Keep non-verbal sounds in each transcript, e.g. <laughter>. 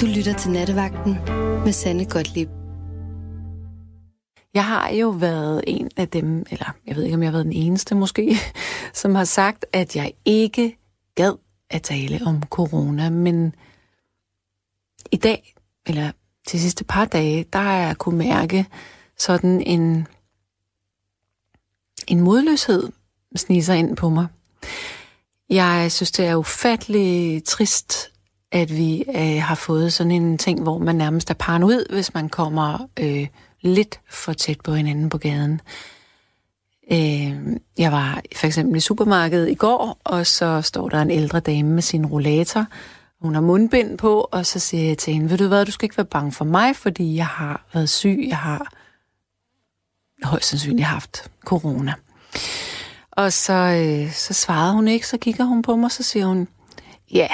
Du lytter til Nattevagten med Sande Godtlip. Jeg har jo været en af dem, eller jeg ved ikke, om jeg har været den eneste måske, <laughs> som har sagt, at jeg ikke gad at tale om corona, men i dag, eller de sidste par dage, der har jeg kunne mærke sådan en, en modløshed snige sig ind på mig. Jeg synes, det er ufattelig trist, at vi øh, har fået sådan en ting, hvor man nærmest er paranoid, hvis man kommer øh, lidt for tæt på hinanden på gaden. Øh, jeg var for eksempel i supermarkedet i går, og så står der en ældre dame med sin rollator. Hun har mundbind på, og så siger jeg til hende, ved du hvad, du skal ikke være bange for mig, fordi jeg har været syg, jeg har højst sandsynligt haft corona. Og så, øh, så svarede hun ikke, så kigger hun på mig, så siger hun, ja,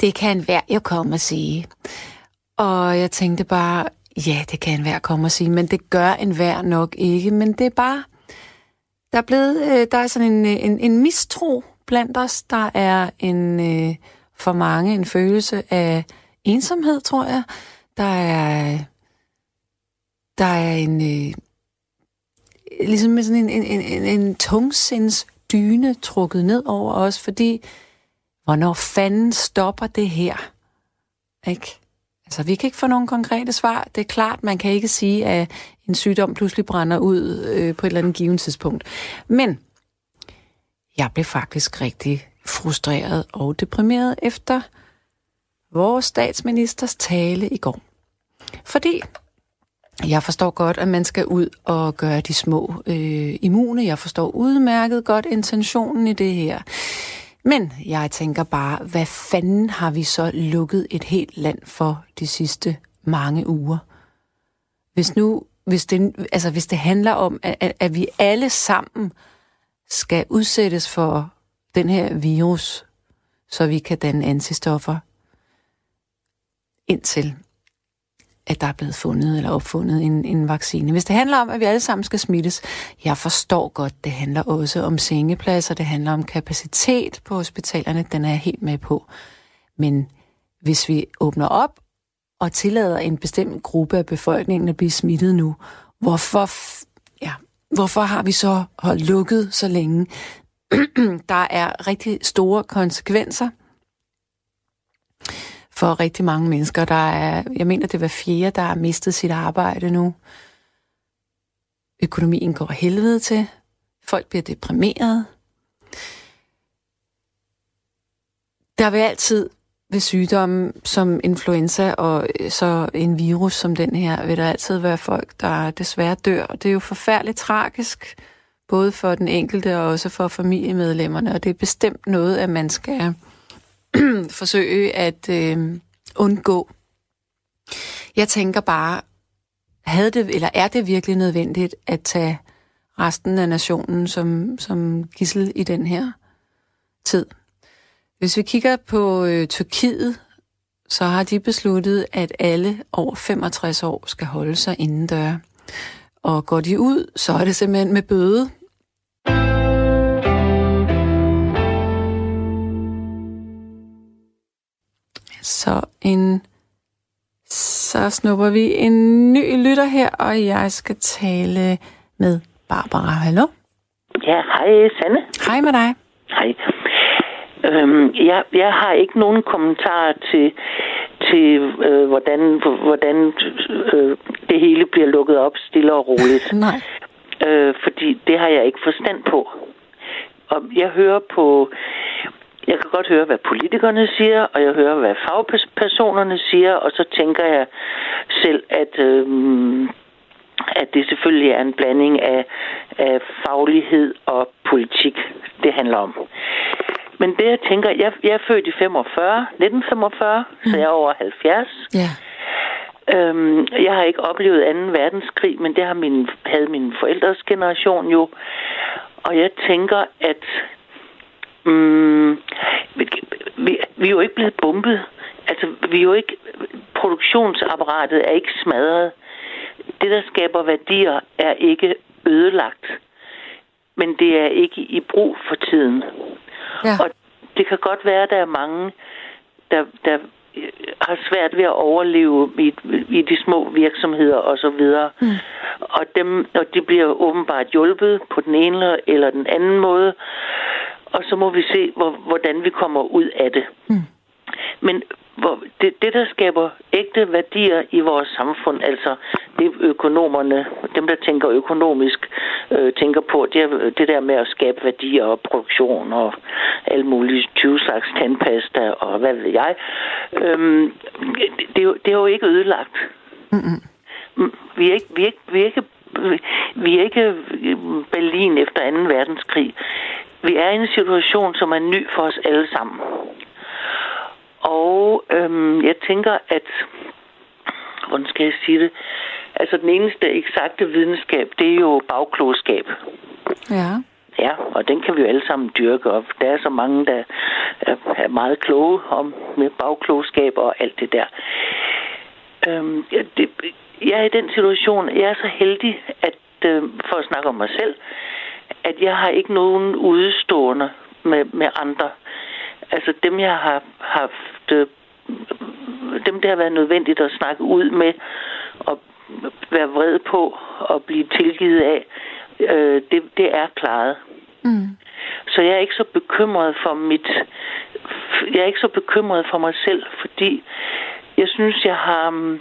det kan enhver jo komme og sige. Og jeg tænkte bare, ja, det kan enhver komme og sige, men det gør enhver nok ikke. Men det er bare, der er blevet, øh, der er sådan en, øh, en, en mistro blandt os. Der er en, øh, for mange en følelse af ensomhed, tror jeg. Der er, der er en, ligesom sådan en, en, en, en tungsinds dyne trukket ned over os, fordi hvornår fanden stopper det her? Ikke? Altså, vi kan ikke få nogen konkrete svar. Det er klart, man kan ikke sige, at en sygdom pludselig brænder ud øh, på et eller andet givet tidspunkt. Men jeg blev faktisk rigtig frustreret og deprimeret efter vores statsministers tale i går. Fordi jeg forstår godt, at man skal ud og gøre de små øh, immune. Jeg forstår udmærket godt intentionen i det her. Men jeg tænker bare, hvad fanden har vi så lukket et helt land for de sidste mange uger? Hvis nu, hvis det, altså hvis det handler om, at, at vi alle sammen skal udsættes for den her virus, så vi kan danne antistoffer indtil at der er blevet fundet eller opfundet en, en vaccine. Hvis det handler om, at vi alle sammen skal smittes, jeg forstår godt, det handler også om sengepladser, det handler om kapacitet på hospitalerne, den er jeg helt med på. Men hvis vi åbner op og tillader en bestemt gruppe af befolkningen at blive smittet nu, hvorfor, ja, hvorfor har vi så holdt lukket så længe? <clears throat> der er rigtig store konsekvenser for rigtig mange mennesker. Der er, jeg mener, det var fjerde, der har mistet sit arbejde nu. Økonomien går helvede til. Folk bliver deprimeret. Der vil altid ved sygdomme som influenza og øh, så en virus som den her, vil der altid være folk, der desværre dør. Og det er jo forfærdeligt tragisk, både for den enkelte og også for familiemedlemmerne. Og det er bestemt noget, at man skal <clears throat> forsøge at øh, undgå. Jeg tænker bare, havde det, eller er det virkelig nødvendigt at tage resten af nationen som, som gissel i den her tid? Hvis vi kigger på øh, Tyrkiet, så har de besluttet, at alle over 65 år skal holde sig indendør. Og går de ud, så er det simpelthen med bøde. Så en så snupper vi en ny lytter her, og jeg skal tale med Barbara. Hallo? Ja, hej Sanne. Hej med dig. Hej. Øhm, jeg, jeg har ikke nogen kommentarer til, til øh, hvordan, hvordan øh, det hele bliver lukket op stille og roligt. <laughs> Nej. Øh, fordi det har jeg ikke forstand på. Og jeg hører på jeg kan godt høre, hvad politikerne siger, og jeg hører, hvad fagpersonerne siger, og så tænker jeg selv, at, øhm, at det selvfølgelig er en blanding af, af faglighed og politik, det handler om. Men det, jeg tænker, jeg, jeg er født i 45, 1945, mm. så jeg er over 70. Ja. Øhm, jeg har ikke oplevet 2. verdenskrig, men det har min, havde min forældres generation jo. Og jeg tænker, at Mm, vi, vi, vi er jo ikke blevet bombet. Altså, vi er jo ikke... Produktionsapparatet er ikke smadret. Det, der skaber værdier, er ikke ødelagt. Men det er ikke i brug for tiden. Ja. Og det kan godt være, at der er mange, der, der har svært ved at overleve i, i de små virksomheder og så videre. Mm. Og, dem, og de bliver åbenbart hjulpet på den ene eller den anden måde. Og så må vi se, hvor, hvordan vi kommer ud af det. Mm. Men hvor det, det, der skaber ægte værdier i vores samfund, altså det økonomerne, dem der tænker økonomisk, øh, tænker på, det er det der med at skabe værdier og produktion og alle mulige 20 slags tandpasta og hvad ved jeg. Øhm, det, det, er jo, det er jo ikke ødelagt. Mm-hmm. Vi er ikke, vi er ikke, vi er ikke vi er ikke Berlin efter 2. verdenskrig. Vi er i en situation, som er ny for os alle sammen. Og øhm, jeg tænker, at... Hvordan skal jeg sige det? Altså, den eneste eksakte videnskab, det er jo bagklogskab. Ja. Ja, og den kan vi jo alle sammen dyrke op. Der er så mange, der er meget kloge om med bagklogskab og alt det der. Øhm, ja, det, jeg er i den situation, jeg er så heldig, at øh, for at snakke om mig selv, at jeg har ikke nogen udstående med, med andre. Altså dem, jeg har haft, øh, dem, der har været nødvendigt at snakke ud med, og være vred på, og blive tilgivet af, øh, det, det er klaret. Mm. Så jeg er ikke så bekymret for mit, jeg er ikke så bekymret for mig selv, fordi jeg synes, jeg har, mm,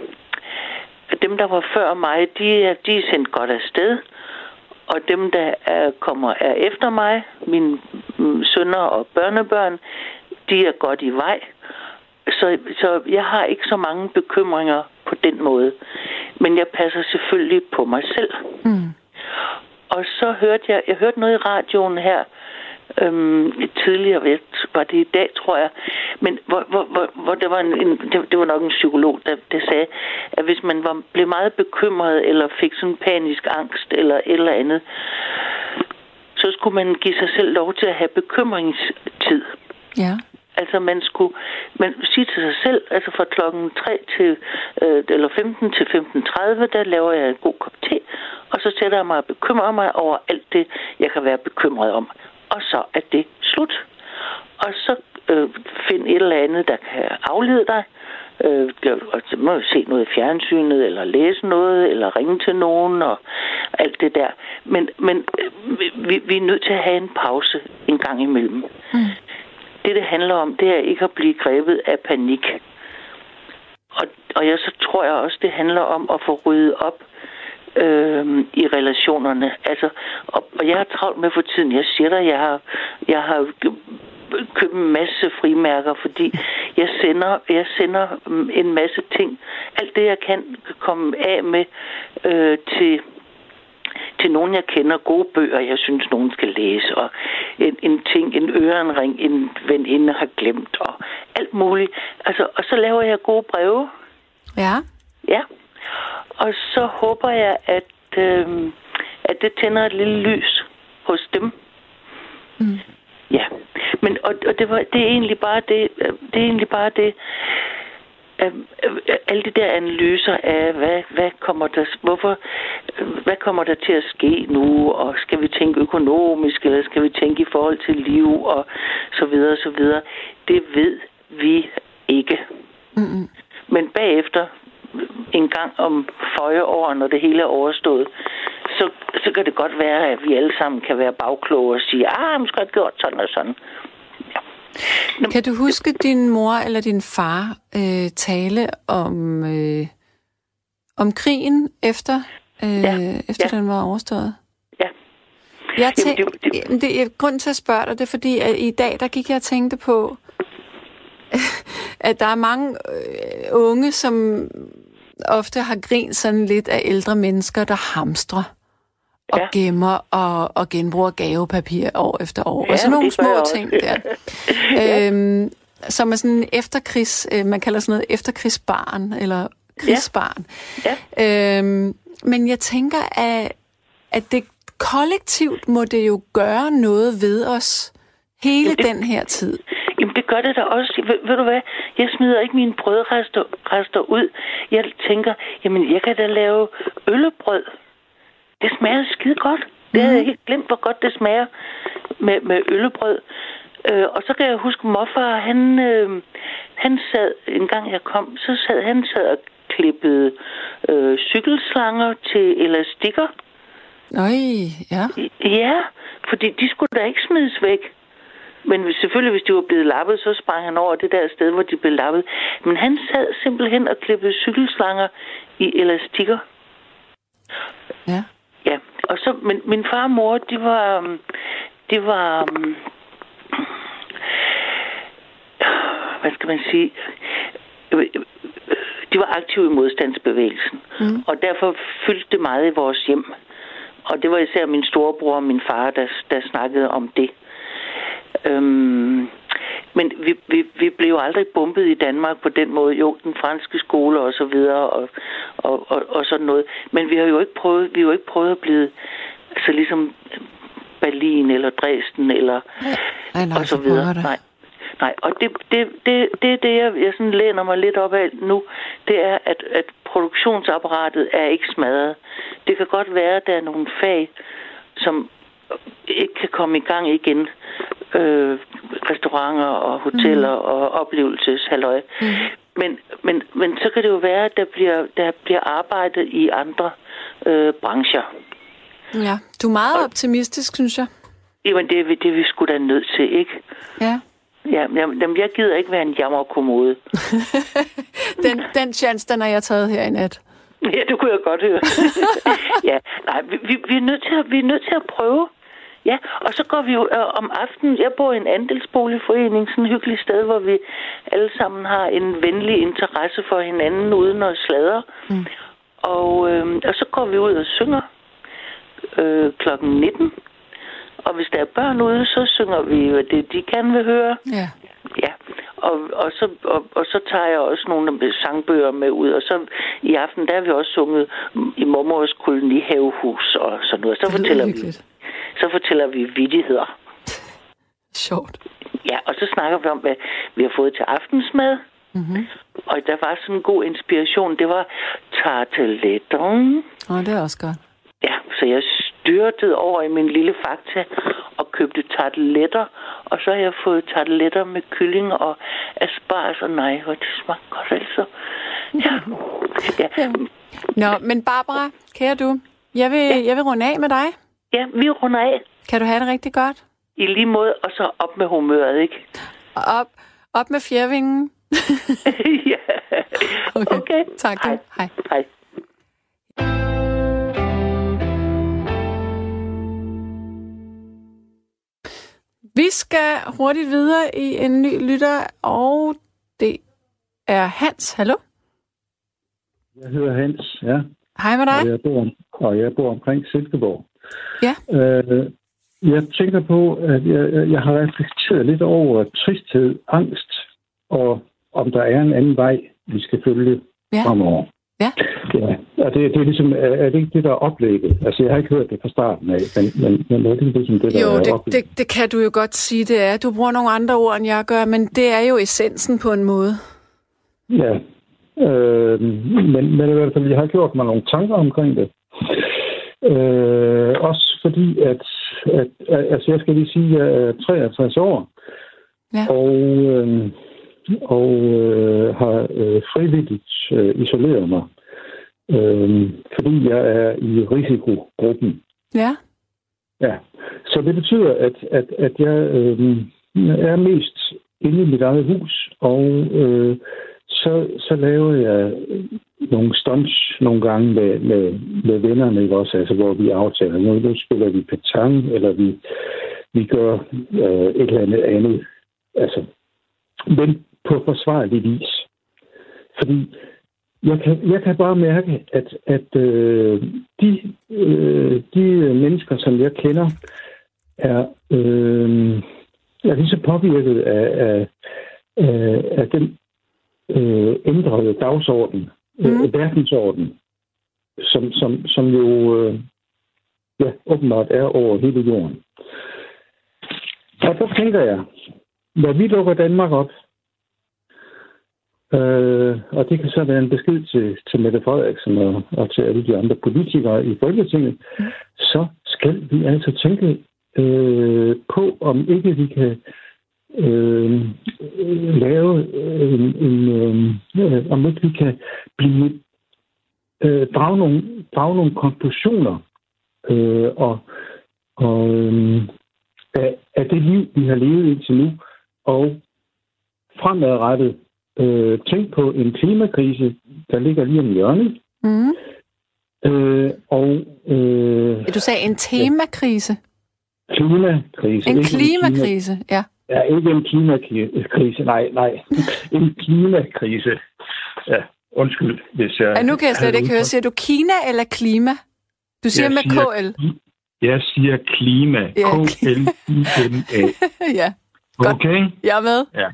dem, der var før mig, de de er sendt godt afsted. Og dem, der er, kommer er efter mig, mine mm, sønner og børnebørn, de er godt i vej. Så, så jeg har ikke så mange bekymringer på den måde. Men jeg passer selvfølgelig på mig selv. Mm. Og så hørte jeg, jeg hørte noget i radioen her, øhm, tidligere, var det i dag, tror jeg, men hvor, hvor, hvor, hvor der var en, en det, det var nok en psykolog, der, der sagde, at hvis man var, blev meget bekymret, eller fik sådan panisk angst, eller et eller andet, så skulle man give sig selv lov til at have bekymringstid. Ja. Altså man skulle man sige til sig selv, altså fra klokken 3 til, øh, eller 15 til 15.30, der laver jeg en god kop te, og så sætter jeg mig og bekymrer mig over alt det, jeg kan være bekymret om. Og så er det slut. Og så øh, find et eller andet, der kan aflede dig. Øh, og så må se noget i fjernsynet, eller læse noget, eller ringe til nogen, og alt det der. Men, men øh, vi, vi er nødt til at have en pause en gang imellem. Mm. Det, det handler om, det er ikke at blive grebet af panik. Og, og jeg så tror jeg også, det handler om at få ryddet op øh, i relationerne. Altså, og, og jeg har travlt med for tiden. Jeg siger dig, jeg har, jeg har købt en masse frimærker, fordi jeg sender, jeg sender en masse ting. Alt det, jeg kan komme af med øh, til til nogen, jeg kender, gode bøger, jeg synes, nogen skal læse, og en, en ting, en ørenring, en veninde har glemt, og alt muligt. Altså, og så laver jeg gode breve. Ja. Ja. Og så håber jeg, at, øh, at det tænder et lille lys hos dem. Mm. Ja. Men, og, og det, var, det er egentlig bare det, det er egentlig bare det, alle de der analyser af, hvad, hvad kommer der, hvorfor, hvad kommer der til at ske nu, og skal vi tænke økonomisk, eller skal vi tænke i forhold til liv, og så videre, så videre. Det ved vi ikke. Mm-hmm. Men bagefter, en gang om føje år, når det hele er overstået, så, så kan det godt være, at vi alle sammen kan være bagkloge og sige, ah, skal have gjort sådan og sådan. Kan du huske din mor eller din far øh, tale om, øh, om krigen efter, øh, ja. efter ja. den var overstået? Ja. Jeg tæ- Jamen, det, det... det er grund til at spørge dig, det er fordi, at i dag der gik jeg og tænkte på, <laughs> at der er mange øh, unge, som ofte har grint sådan lidt af ældre mennesker, der hamstrer og ja. gemmer og, og genbruger gavepapir år efter år. Ja, og sådan nogle små ting <laughs> der. ja. øhm, som er sådan efterkrigs, øh, man kalder sådan noget efterkrigsbarn, eller krigsbarn. Ja. Ja. Øhm, men jeg tænker, at, at det kollektivt må det jo gøre noget ved os hele jamen, det, den her tid. Jamen det gør det da også. Ved, ved du hvad? Jeg smider ikke mine brødrester ud. Jeg tænker, jamen jeg kan da lave øllebrød det smager skide godt. Det havde jeg mhm. ikke glemt, hvor godt det smager med, med øllebrød. Øh, og så kan jeg huske, morfar, han, øh, han sad, en gang jeg kom, så sad han sad og klippede øh, cykelslanger til elastikker. Øj, ja. Ja, fordi de skulle da ikke smides væk. Men hvis, selvfølgelig, hvis de var blevet lappet, så sprang han over det der sted, hvor de blev lappet. Men han sad simpelthen og klippede cykelslanger i elastikker. Ja. Ja, og så, men min far og mor, de var, um, de var, um, hvad skal man sige, de var aktive i modstandsbevægelsen. Mm. Og derfor fyldte det meget i vores hjem. Og det var især min storebror og min far, der, der snakkede om det. Øhm, men vi, vi, vi blev aldrig bumpet i Danmark på den måde. Jo, den franske skole og så videre og, og, og, og sådan noget. Men vi har jo ikke prøvet, vi har jo ikke prøvet at blive altså ligesom Berlin eller Dresden eller nej, nej, og så videre. Nej. Nej, og det, det, det, det, det jeg, jeg sådan læner mig lidt op af nu, det er, at, at produktionsapparatet er ikke smadret. Det kan godt være, at der er nogle fag, som ikke kan komme i gang igen. Øh, restauranter og hoteller mm. og oplevelseshalløj. Mm. Men, men, men så kan det jo være, at der bliver, der bliver arbejdet i andre øh, brancher. Ja, du er meget og, optimistisk, synes jeg. Jamen, det, det er vi sgu da nødt til, ikke? Ja. Ja, jamen, jeg gider ikke være en jammerkommode. <laughs> den, den chance, den har jeg taget her i nat. Ja, det kunne jeg godt høre. <laughs> <laughs> ja, nej, vi, vi, vi, er nødt til at, vi er nødt til at prøve. Ja, og så går vi jo øh, om aftenen. Jeg bor i en andelsboligforening, sådan et hyggeligt sted, hvor vi alle sammen har en venlig interesse for hinanden uden at sladre. Mm. Og, øh, og så går vi ud og synger øh, klokken 19. Og hvis der er børn ude, så synger vi, hvad det de kan vil høre. Ja. Ja, og, og, så, og, og så tager jeg også nogle sangbøger med ud, og så i aften, der har vi også sunget i mormors kolonihavehus og sådan noget. Så fortæller vi, så fortæller vi vidigheder. Sjovt. Ja, og så snakker vi om, hvad vi har fået til aftensmad. Mm-hmm. Og der var sådan en god inspiration. Det var tarteletter. Åh, oh, det er også godt. Ja, så jeg styrtede over i min lille fakta og købte tarteletter. Og så har jeg fået tarteletter med kylling og asparges og nej, og det smagte godt altså. Ja. <laughs> ja. Nå, men Barbara, kære du, jeg vil, ja. jeg vil runde af med dig. Ja, vi runder af. Kan du have det rigtig godt? I lige måde, og så op med humøret, ikke? Op, op med fjervingen. <laughs> ja. Okay. okay. Tak. Hej. Hej. Hej. Vi skal hurtigt videre i en ny lytter, og det er Hans. Hallo? Jeg hedder Hans, ja. Hej med dig. Og jeg bor, og jeg bor omkring Silkeborg. Ja. Øh, jeg tænker på, at jeg, jeg har reflekteret lidt over tristhed, angst, og om der er en anden vej, vi skal følge ja. fremover. Ja. ja. Og det, det er ligesom, er det ikke det, der er oplægget? Altså, jeg har ikke hørt det fra starten af, men, men, men er det ligesom det, der jo, er det, oplægget? det, det kan du jo godt sige, det er. Du bruger nogle andre ord, end jeg gør, men det er jo essensen på en måde. Ja, øh, men, men i hvert fald, jeg har gjort mig nogle tanker omkring det. Øh, også fordi, at, at, at altså jeg skal lige sige, at jeg er 63 år, ja. og, øh, og øh, har øh, frivilligt øh, isoleret mig, øh, fordi jeg er i risikogruppen. Ja. Ja, så det betyder, at, at, at jeg øh, er mest inde i mit eget hus, og øh, så, så laver jeg nogle stunts nogle gange med, med, med vennerne, ikke også? Altså, hvor vi aftaler, nu, nu spiller vi petang, eller vi, vi gør øh, et eller andet andet. Altså, men på forsvarlig vis. Fordi jeg kan, jeg kan bare mærke, at, at øh, de, øh, de mennesker, som jeg kender, er, øh, er lige så påvirket af, af, af, af den øh, ændrede dagsorden, mm. øh, verdensorden, som, som, som jo øh, ja, åbenbart er over hele jorden. Og så tænker jeg, når vi lukker Danmark op, øh, og det kan så være en besked til, til Mette Frederiksen og, og til alle de andre politikere i Folketinget, mm. så skal vi altså tænke øh, på, om ikke vi kan øh, lave øh, en, en øh, om ikke vi kan blive øh, drage, nogle, drage nogle konklusioner øh, og, og øh, af, af det liv, vi har levet indtil nu, og fremadrettet øh, tænk på en klimakrise, der ligger lige om hjørnet. Mm. Øh, og, øh, Du sagde en temakrise. Klimakrise. En klimakrise, ja. Ja, ikke en klimakrise, nej, nej. En klimakrise. Ja, undskyld, hvis jeg... ja nu kan jeg slet ikke høre. Siger du Kina eller klima? Du siger Jeg med siger- KL. Jeg siger klima. Ja. K-L-I-M-A. <laughs> ja, Godt. Okay? jeg er med. Ja.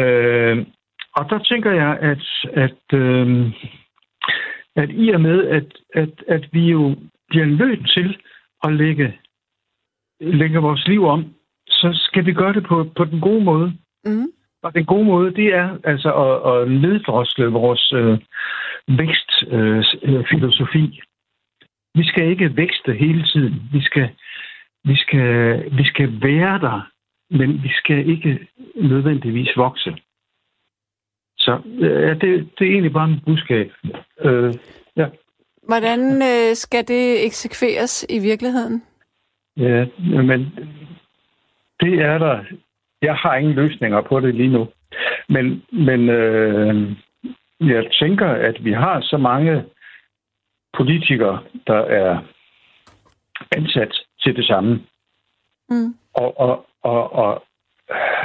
Øh, og der tænker jeg, at, at, øh, at i og med, at, at, at vi jo bliver nødt til at lægge, lægge vores liv om, så skal vi gøre det på, på den gode måde. Mm. Og den gode måde, det er altså at, at neddrosle vores øh, vækstfilosofi. Øh, filosofi. vi skal ikke vækste hele tiden. Vi skal, vi skal, vi skal være der, men vi skal ikke nødvendigvis vokse. Så øh, ja, det, det er egentlig bare mit budskab. Øh, ja, Hvordan øh, skal det eksekveres i virkeligheden? ja, men det er der. Jeg har ingen løsninger på det lige nu. Men, men øh, jeg tænker, at vi har så mange politikere, der er ansat til det samme. Mm. Og, og, og, og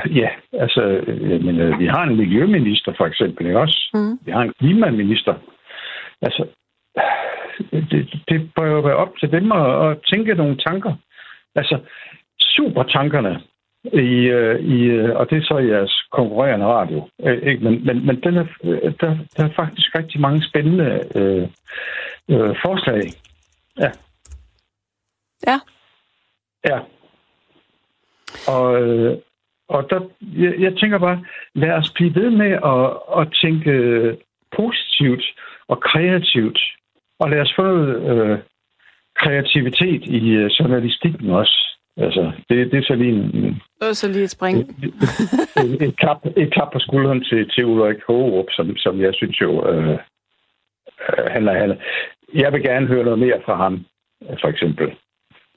ja, altså, jeg mener, vi har en miljøminister for eksempel, ikke også? Mm. Vi har en klimaminister. Altså, det, det bør jo være op til dem at, at tænke nogle tanker. Altså, supertankerne, i, øh, i, øh, og det er så jeres konkurrerende radio. øh, Ikke? Men, men, men den er, der, der er faktisk rigtig mange spændende øh, øh, forslag. Ja. Ja. Ja. Og, øh, og der, jeg, jeg tænker bare, lad os blive ved med at, at tænke positivt og kreativt. Og lad os få noget øh, kreativitet i øh, journalistikken også. Altså, det, det er så lige en, Det var så lige et spring. et, et, klap, et klap på skulderen til, til Ulrik Hågerup, som, som jeg synes jo, øh, øh, han, er, han er. Jeg vil gerne høre noget mere fra ham, for eksempel.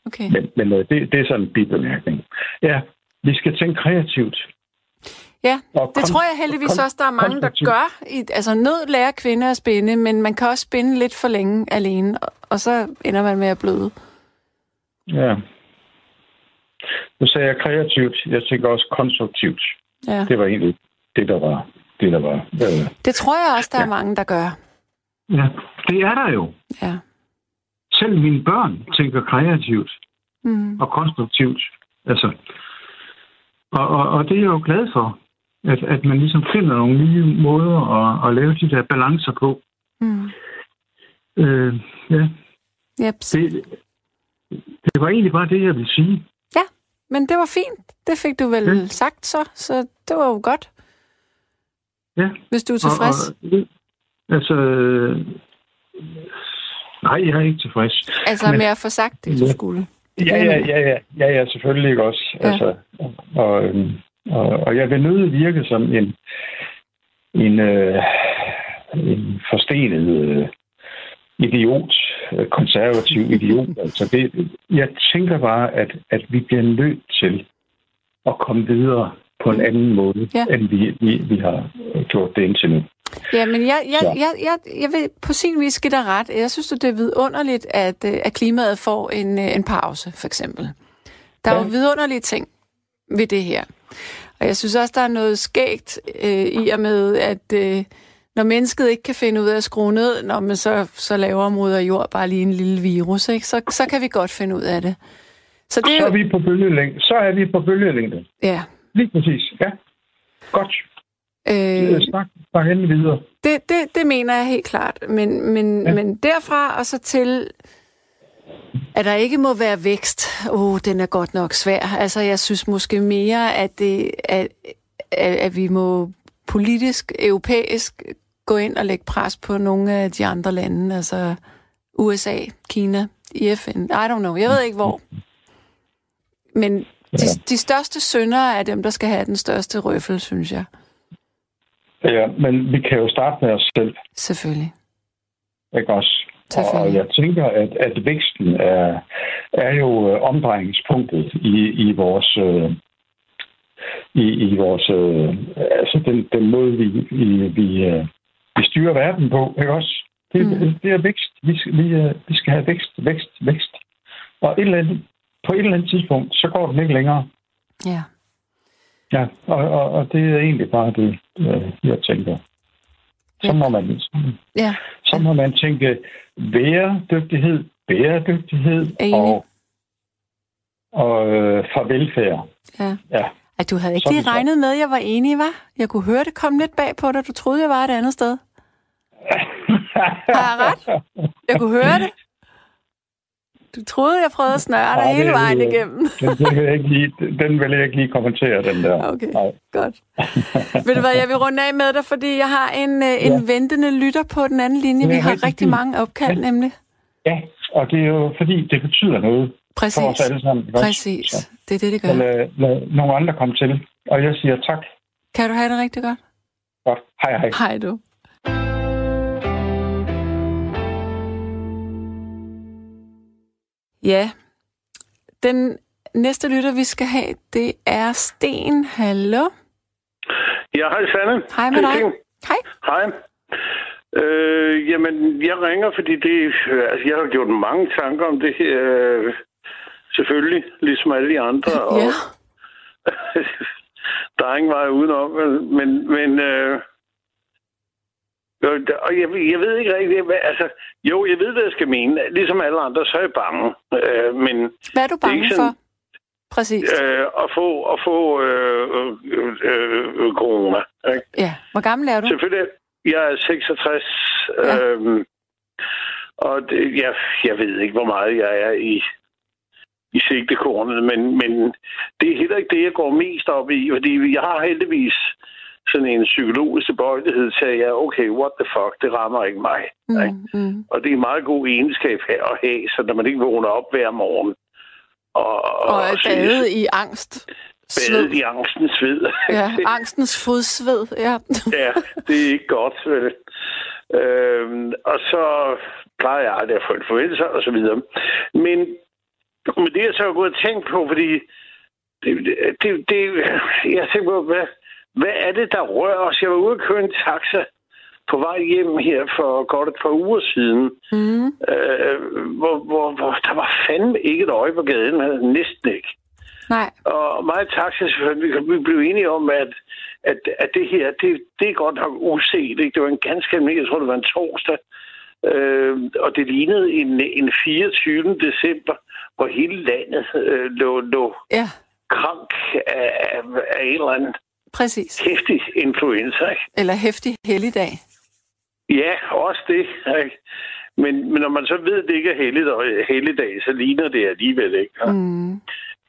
Okay. Men, men øh, det, det er sådan en bibemærkning. Ja, vi skal tænke kreativt. Ja, Og det kon- tror jeg heldigvis kon- også, der er mange, der gør. I, altså nød lærer kvinder at spinde, men man kan også spinde lidt for længe alene, og, og så ender man med at bløde. Ja. Nu sagde jeg kreativt. Jeg tænker også konstruktivt. Ja. Det var egentlig det, der var. Det, der var. Øh, Det tror jeg også, der er Ja. mange, der gør. ja, det er der jo. Ja. Selv mine børn tænker kreativt. Mm. og konstruktivt. Altså, og, og, og det er jeg jo glad for, at, at man ligesom finder nogle nye måder at, at lave de der balancer på. Mm. Øh, ja, Yep. det, det var egentlig bare det, jeg ville sige. Men det var fint. Det fik du vel Ja. sagt så, så det var jo godt, Ja, hvis du er tilfreds. Og, og, altså, nej, jeg er ikke tilfreds. altså men- med at få sagt det, du Ja. skulle. Ja, ja, ja, ja, ja, ja selvfølgelig ikke også. Ja. Altså, og, øhm, og, og jeg vil nødt virke som en, en, øh, en forstenet øh, idiot, konservativ idiot. Altså det, jeg tænker bare, at, at vi bliver nødt til at komme videre på en anden måde, Ja. end vi, vi, vi har gjort det indtil nu. Ja, men jeg, jeg, jeg, jeg, jeg vil på sin vis give dig ret. Jeg synes, det er vidunderligt, at, øh, at klimaet får en, øh, en pause, for eksempel. Der er Ja. jo vidunderlige ting ved det her. Og jeg synes også, der er noget skægt øh, i og med, at øh, når mennesket ikke kan finde ud af at skrue ned, når man så, så laver moder jord bare lige en lille virus, ikke? Så, så kan vi godt finde ud af det. Så det Så er vi på bølgelængde. Så er vi på bølgelængde. Ja. Lige præcis. Ja. Godt. Øh, Snak, snak endelig videre. Det, det, det mener jeg helt klart. Men, men. Ja. men derfra og så til, at der ikke må være vækst, åh, oh, den er godt nok svær. Altså, jeg synes måske mere, at, det, at, at, at vi må politisk, europæisk gå ind og lægge pres på nogle af de andre lande, altså USA, Kina, i FN, I don't know, jeg ved ikke hvor. Men, De, de største syndere er dem, der skal have den største røffel, synes jeg. Ja, men vi kan jo starte med os selv. Selvfølgelig. Ikke også? Og jeg tænker, at, at væksten er, er jo øh, omdrejningspunktet i, i vores øh, i, i vores øh, altså den, den måde vi vi, vi, øh, vi styrer verden på, ikke også? Det, Mm. det er vækst. Vi skal, vi, øh, vi skal have vækst, vækst, vækst. Og et eller andet, på et eller andet tidspunkt, så går den ikke længere. Ja. Ja, og, og, og det er egentlig bare det, øh, jeg tænker. Så må man, Ja. så må man tænke bæredygtighed, bæredygtighed og, og øh, for velfærd. ja. Ja. At du havde ikke lige regnet med, at jeg var enig, var? Jeg kunne høre det komme lidt bag på dig. Du troede, jeg var et andet sted. Har jeg ret? Jeg kunne høre det. Du troede, jeg prøvede at snøre dig Nej, hele vejen det- igennem. <laughs> den, den, vil jeg ikke lige, den vil jeg ikke lige kommentere, den der. Okay. Nej. Godt. Ved du hvad, jeg vil runde af med dig, fordi jeg har en, øh, en ventende lytter på den anden linje. Vi har rigtig mange opkald, nemlig. Ja, og det er jo fordi, det betyder noget for os Præcis. alle sammen. ikke? Præcis. Så Det er det, det så gør. lad, lad nogle andre komme til. Og jeg siger tak. Kan du have det rigtig godt? Godt. Hej hej. Hej du. Ja, den næste lytter, vi skal have, det er Sten. Hallo? Ja, hej Sanne. Hej med dig. Hej. Hej. Øh, jamen, jeg ringer, fordi det, øh, altså, jeg har gjort mange tanker om det her. Øh, selvfølgelig, ligesom alle de andre. Og Ja, <laughs> der er ingen vej udenom. Men, men øh, øh, og jeg, jeg ved ikke rigtig, hvad, altså, jo, jeg ved, hvad jeg skal mene. Ligesom alle andre, så er jeg bange. Øh, men hvad er du Det er bange ikke for? sådan- Præcis. øh, at få, at få øh, øh, øh, øh, corona. Ikke? Ja, hvor gammel er du? Selvfølgelig. Jeg er 66. Ja. Øhm, og det, jeg, jeg ved ikke, hvor meget jeg er i, i sigtekornet, men, men det er heller ikke det, jeg går mest op i, fordi jeg har heldigvis sådan en psykologisk tilbøjelighed til, at jeg, okay, what the fuck, det rammer ikke mig. ikke? Mm, mm. Og det er en meget god egenskab her at have, så når man ikke vågner op hver morgen. Og, Og er badet i angst. Badet i angstens sved. Ja, <laughs> angstens fodsved. Ja. <laughs> Ja, det er ikke godt, vel? Øhm, og så plejer jeg aldrig at få en forventelse og så videre. Men, men det er så gået og tænkt på, fordi det, det, det, jeg tænker på, hvad, hvad er det, der rører os? Jeg var ude og køre en taxa på vej hjem her for godt et par uger siden, Mm. øh, hvor, hvor, hvor der var fandme ikke et øje på gaden, men næsten ikke. Nej. Og mig og taxachaufføren, vi, vi blev enige om, at, at, at det her, det, det er godt nok uset. Ikke? Det var en ganske almindelig, jeg tror, det var en torsdag. Øh, og det lignede en, en 24. december, hvor hele landet øh, lå, lå Ja, krank af, af, en eller anden præcis. hæftig influenza. Ikke? Eller hæftig helligdag. Ja, også det. Ikke? Men, men når man så ved, at det ikke er helligdag, helligdag så ligner det alligevel ikke. Ja? Mm.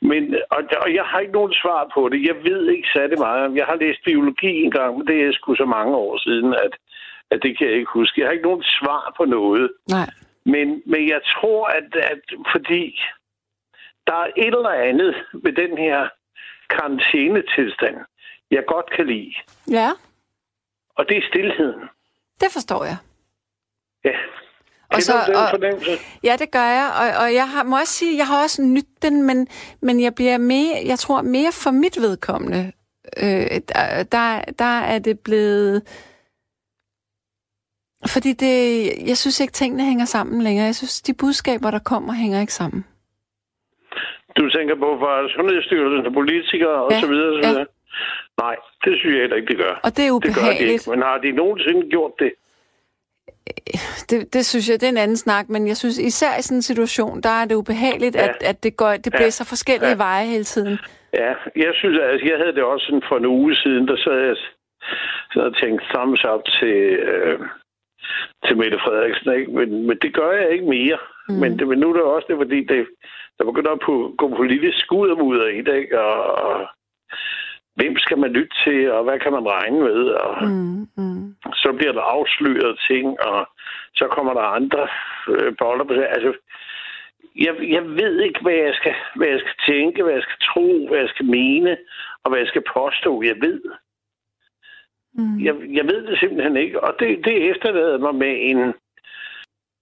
Men, og, og jeg har ikke nogen svar på det. Jeg ved ikke særlig meget. Jeg har læst biologi en gang, men det er sgu så mange år siden, at, at det kan jeg ikke huske. Jeg har ikke nogen svar på noget. Nej. Men, men jeg tror, at, at fordi der er et eller andet ved den her karantænetilstand, jeg godt kan lide. Ja, Og det er stillheden. det forstår jeg. Ja. Og så- og-? Ja, det gør jeg, og, og jeg har, må også sige, jeg har også nyt den, men, men jeg bliver mere, jeg tror mere for mit vedkommende. Øh, der, der, der er det blevet... Fordi det, jeg synes ikke, tingene hænger sammen længere. Jeg synes, de budskaber, der kommer, hænger ikke sammen. Du tænker på fra Sundhedsstyrelsen og politikere og Ja, så så ja. videre. Nej, det synes jeg heller ikke, det gør. Og det er Det gør de ubehageligt. ikke. Men har de nogensinde gjort det? Det, det synes jeg, det er en anden snak, men jeg synes især i sådan en situation, der er det ubehageligt, Ja. at, at det, går, det Ja. blæser forskellige Ja. veje hele tiden. Ja, jeg synes, altså, jeg havde det også sådan for en uge siden, der sad jeg sad og tænkte thumbs up til, øh, til Mette Frederiksen, ikke? Men, men det gør jeg ikke mere. Mm. Men, det, men nu er det også det, fordi det, der begynder at på, gå politisk skud og mudder i det, ikke? Og, og hvem skal man lytte til, og hvad kan man regne med? Og, Mm, mm. så bliver der afsløret ting, og så kommer der andre øh, boller på sig. Altså, jeg, jeg ved ikke, hvad jeg, skal, hvad jeg skal tænke, hvad jeg skal tro, hvad jeg skal mene, og hvad jeg skal påstå. Jeg ved. Mm. Jeg, jeg ved det simpelthen ikke. Og det, det efterlader mig med en,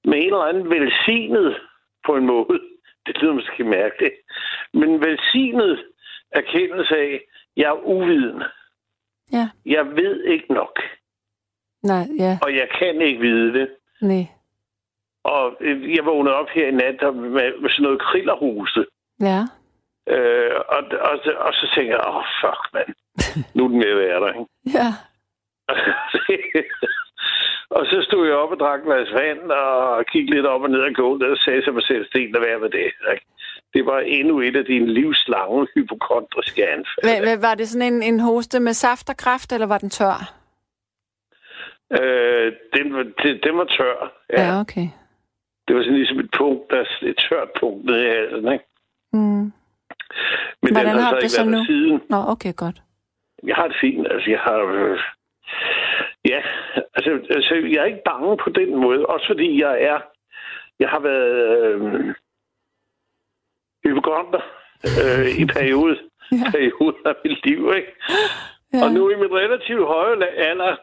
med en eller anden velsignet på en måde. Det lyder måske mærkeligt. Men velsignet erkendelse af, jeg er uviden. Ja. Jeg ved ikke nok. Nej, ja. Og jeg kan ikke vide det. Nej. Og øh, jeg vågnede op her i nat med, med sådan noget krillerhuse. Ja. Øh, og, og, og så tænker jeg, åh, oh, fuck, mand. Nu er den ved at være der, ikke? Ja. <laughs> og så stod jeg op og drak en glas vand og kiggede lidt op og ned ad gulvet og sagde til mig selv, Sten, være med det. Ikke? Det var endnu et af dine livslange hypokondriske anfald. Hvad, hvad, var det sådan en, en hoste med saft og kraft, eller var den tør? Øh, den, det, den var tør. Ja. Ja, okay. Det var sådan ligesom et punkt, der er et tørt punkt nede i halsen, ikke? Mm. Men Hvordan den har har du så det ikke så nu? siden. Nå, okay, godt. Jeg har det fint. Altså, jeg har... Øh, ja, altså, altså, jeg er ikke bange på den måde. Også fordi jeg er... Jeg har været øh, hypokonder øh, i periode, Ja. periode af mit liv, ikke? Ja. Og nu i mit relativt høje alder,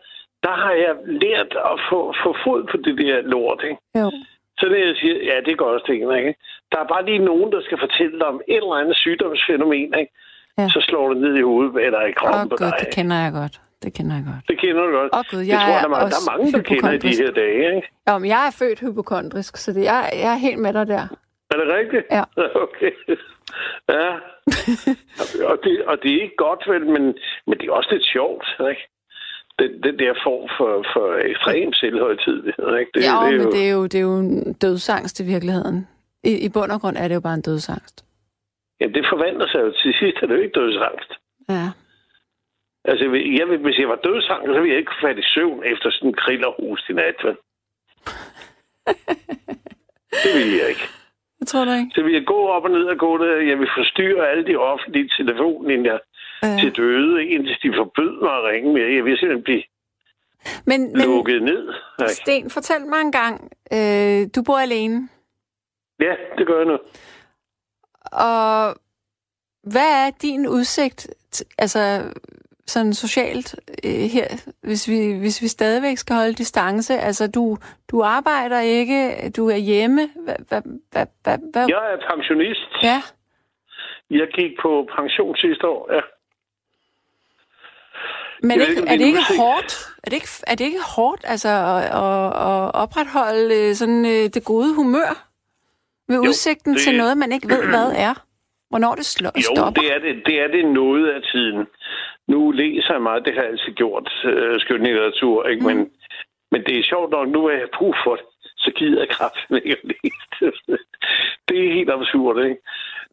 der har jeg lært at få, få fod på det der lort, ikke? Jo. Så når jeg siger, ja, det går også tingene, ikke? Der er bare lige nogen, der skal fortælle dig om et eller andet sygdomsfænomen, ikke? Ja. Så slår det ned i hovedet, eller i kroppen på gud, dig. det kender jeg godt. Det kender jeg godt. Det kender du godt. Åh, Gud, det jeg tror jeg, er der, er, mange- der også er mange, der kender i de hypokondrisk. her dage, ikke? Jo, men jeg er født hypokondrisk, så det, jeg, jeg er helt med dig der. Er det rigtigt? Ja. <laughs> Okay. Ja. <laughs> og, det, og det er ikke godt, vel, men, men det er også lidt sjovt, ikke? Den, den der form for, for ekstrem selvhøjtidlighed, ikke? Det, Det, jo, det er men jo, det er jo, det er jo en dødsangst i virkeligheden. I, I bund og grund er det jo bare en dødsangst. Jamen, det forvandler sig jo. Til sidst er det jo ikke dødsangst. Ja. Altså, jeg, vil- hvis jeg var dødsangst, så ville jeg ikke falde i søvn efter sådan en krillerhus i nat, vel? <laughs> det ville jeg ikke. Det tror du ikke? Så vil jeg gå op og ned og gå der. Jeg vil forstyrre alle de offentlige telefonlinjer Ja. til døde, indtil de forbød mig at ringe mere. Jeg vil simpelthen blive Men, men lukket ned. ikke? Sten, fortæl mig en gang. Øh, du bor alene, Ja, det gør jeg nu. og hvad er din udsigt, altså sådan socialt øh, her, hvis vi, hvis vi stadigvæk skal holde distance? Altså, du, du arbejder ikke, du er hjemme. Hvad, hvad, hvad, hvad? Jeg er pensionist. Ja. Jeg gik på pension sidste år, ja. Men Jeg ikke, er det ikke hårdt? Er det ikke, er det ikke hårdt altså, at, at, at opretholde øh, sådan, øh, det gode humør med Jo, udsigten det- til noget, man ikke ved, hvad er? Hvornår det slår, Jo, stopper? det er det, det er det noget af tiden. Nu læser jeg meget, det har jeg altid gjort, øh, skønlitteratur, ikke? Men, men det er sjovt nok, nu er jeg brug for det, så gider jeg kraften ikke at læse det. <laughs> Det er helt absurd, ikke?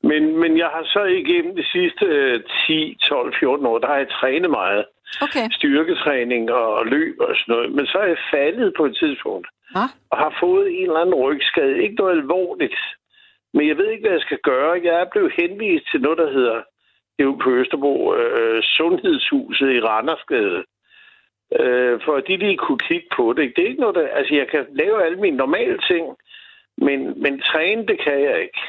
Men, men jeg har så igennem de sidste øh, 10, 12, 14 år, der har jeg trænet meget. Okay. Styrketræning og, løb og sådan noget. Men så er jeg faldet på et tidspunkt. Nå. og har fået en eller anden rygskade. Ikke noget alvorligt, men jeg ved ikke, hvad jeg skal gøre. Jeg er blevet henvist til noget, der hedder det er jo på Østerbro, øh, Sundhedshuset i Randersgade. Øh, for de lige kunne kigge på det. Det er ikke noget, der... Altså, jeg kan lave alle mine normale ting, men, men træne, det kan jeg ikke.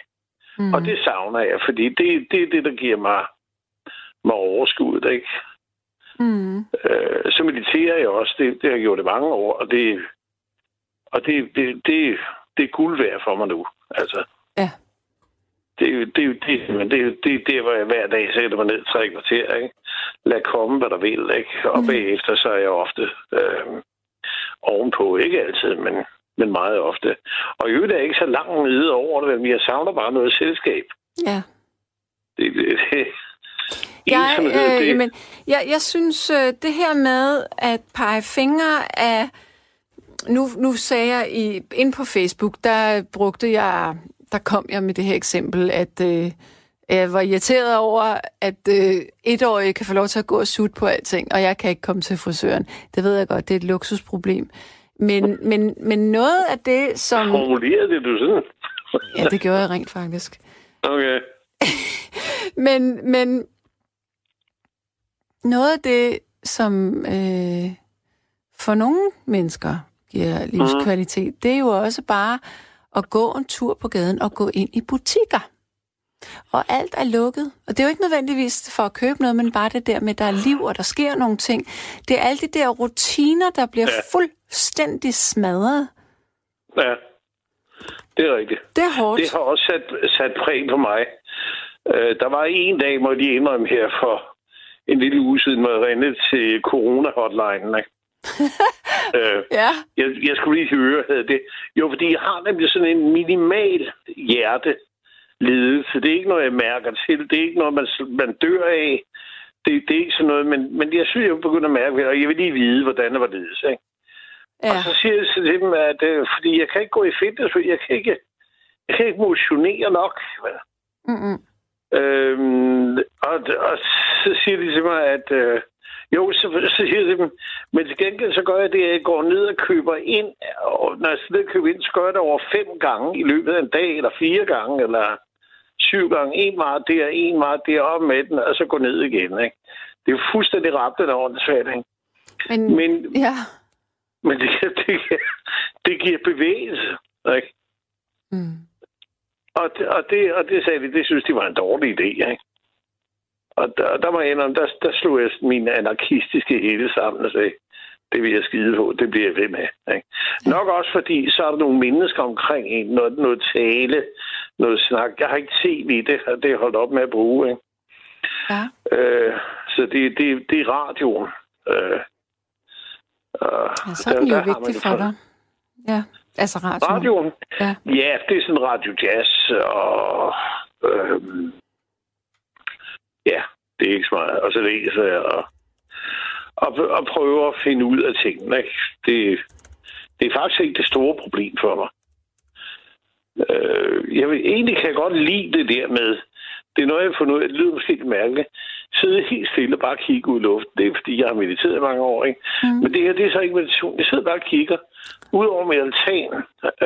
Mm. Og det savner jeg, fordi det, det er det, der giver mig, mig overskuddet, ikke? Mm. Øh, så mediterer jeg også. Det, det har jeg gjort i mange år, og det, og det, det, det, det er guld værd for mig nu. Altså, Ja. Det, er jo- det, det, men det, er jo- det er hvor jeg hver dag sætter mig ned tre kvarter. Ikke? Lad komme, hvad der vil. Ikke? Og mm. bagefter så er jeg ofte øh, ovenpå. Ikke altid, men, men meget ofte. Og i øvrigt er jeg ikke så langt nede over det, men jeg savner bare noget selskab. Ja. Det, det, det, Jeg, ensomhed, øh, det- men jeg, jeg synes, øh, det her med at pege fingre af... Nu, nu sagde jeg i, ind på Facebook, der brugte jeg... Der kom jeg med det her eksempel, at øh, jeg var irriteret over, at øh, etårige kan få lov til at gå og sutte på alting, og jeg kan ikke komme til frisøren. Det ved jeg godt, det er et luksusproblem. Men, men, men noget af det, som... Formulerede det du sådan? Ja, det gjorde jeg rent faktisk. Okay. <laughs> Men, men noget af det, som øh, for nogle mennesker giver livskvalitet, det er jo også bare at gå en tur på gaden og gå ind i butikker. Og alt er lukket. Og det er jo ikke nødvendigvis for at købe noget, men bare det der med, at der er liv, og der sker nogle ting. Det er alle de der rutiner, der bliver ja. fuldstændig smadret. Ja, det er rigtigt. Det er hårdt. Det har også sat, sat præg på mig. Uh, der var en dag, må jeg lige indrømme her for en lille uge siden, hvor jeg ringede til corona-hotline. Ikke? Øh, ja. jeg, jeg skulle lige høre, havde det. Jo, fordi jeg har nemlig sådan en minimal hjerte lidelse. Det er ikke noget, jeg mærker til. Det er ikke noget, man, man dør af. Det, det er ikke sådan noget, men, men jeg synes, jeg begynder at mærke, og jeg vil lige vide, hvordan det var ledes. Ikke? Ja. Og så siger jeg til dem, at øh, fordi jeg kan ikke gå i fitness, jeg kan ikke, jeg kan ikke motionere nok. Mm-hmm. Øhm, og, og så siger de til mig, at øh, jo, så, så siger til dem, men til gengæld så gør jeg det, at jeg går ned og køber ind, og når jeg sidder og køber ind, så gør jeg det over fem gange i løbet af en dag, eller fire gange, eller syv gange. En meget der, en meget der, op med den, og så gå ned igen. Ikke? Det er fuldstændig ramt, det ordentligt, ikke? Men, men, ja. men det, det, det giver bevægelse. Ikke? Mm. Og, det, og, det, og det sagde de, det synes de var en dårlig idé. Ikke? Og der, der må jeg indrømme, der, der slog jeg min anarkistiske hele sammen og sagde, det vil jeg skide på, det bliver jeg ved med. Ikke? Nok også fordi, så er der nogle mennesker omkring en, noget, noget tale, noget snak. Jeg har ikke i det, det er holdt op med at bruge. Ikke? Ja. Øh, så det, det, det er radioen. Øh, ja, så er den jo der vigtig for dig. Ja, altså radioen. Radioen? Ja, ja det er sådan radio jazz og... Øh, ja, det er ikke så meget. Og så læser jeg og, og, og prøver at finde ud af tingene. Ikke? Det, det er faktisk ikke det store problem for mig. Øh, jeg vil, egentlig kan jeg godt lide det der med, det er noget, jeg har fundet ud af, det lyder måske ikke mærkeligt, sidde helt stille og bare kigge ud i luften. Det er, fordi jeg har mediteret i mange år, ikke? Mm. Men det her, det er så ikke meditation. Jeg sidder bare og kigger ud over med altan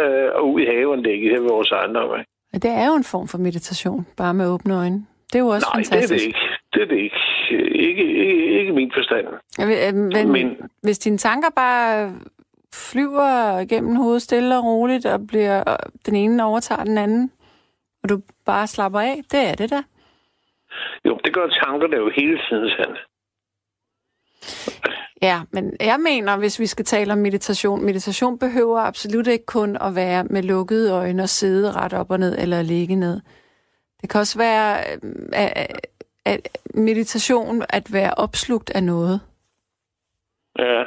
øh, og ud i haveanlægget her ved vores ejendom, ikke? Det er jo en form for meditation, bare med åbne øjne. Det er jo også Nej, fantastisk. det er det ikke. Det er det ikke. Ikke, ikke, ikke min forstand. Ja, men, men hvis dine tanker bare flyver igennem hovedet stille og roligt, og bliver den ene overtager den anden, og du bare slapper af, det er det da. Jo, det gør tankerne jo hele tiden sandt. Ja, men jeg mener, hvis vi skal tale om meditation, meditation behøver absolut ikke kun at være med lukkede øjne og sidde ret op og ned eller ligge ned. Det kan også være at, at meditation at være opslugt af noget. Ja.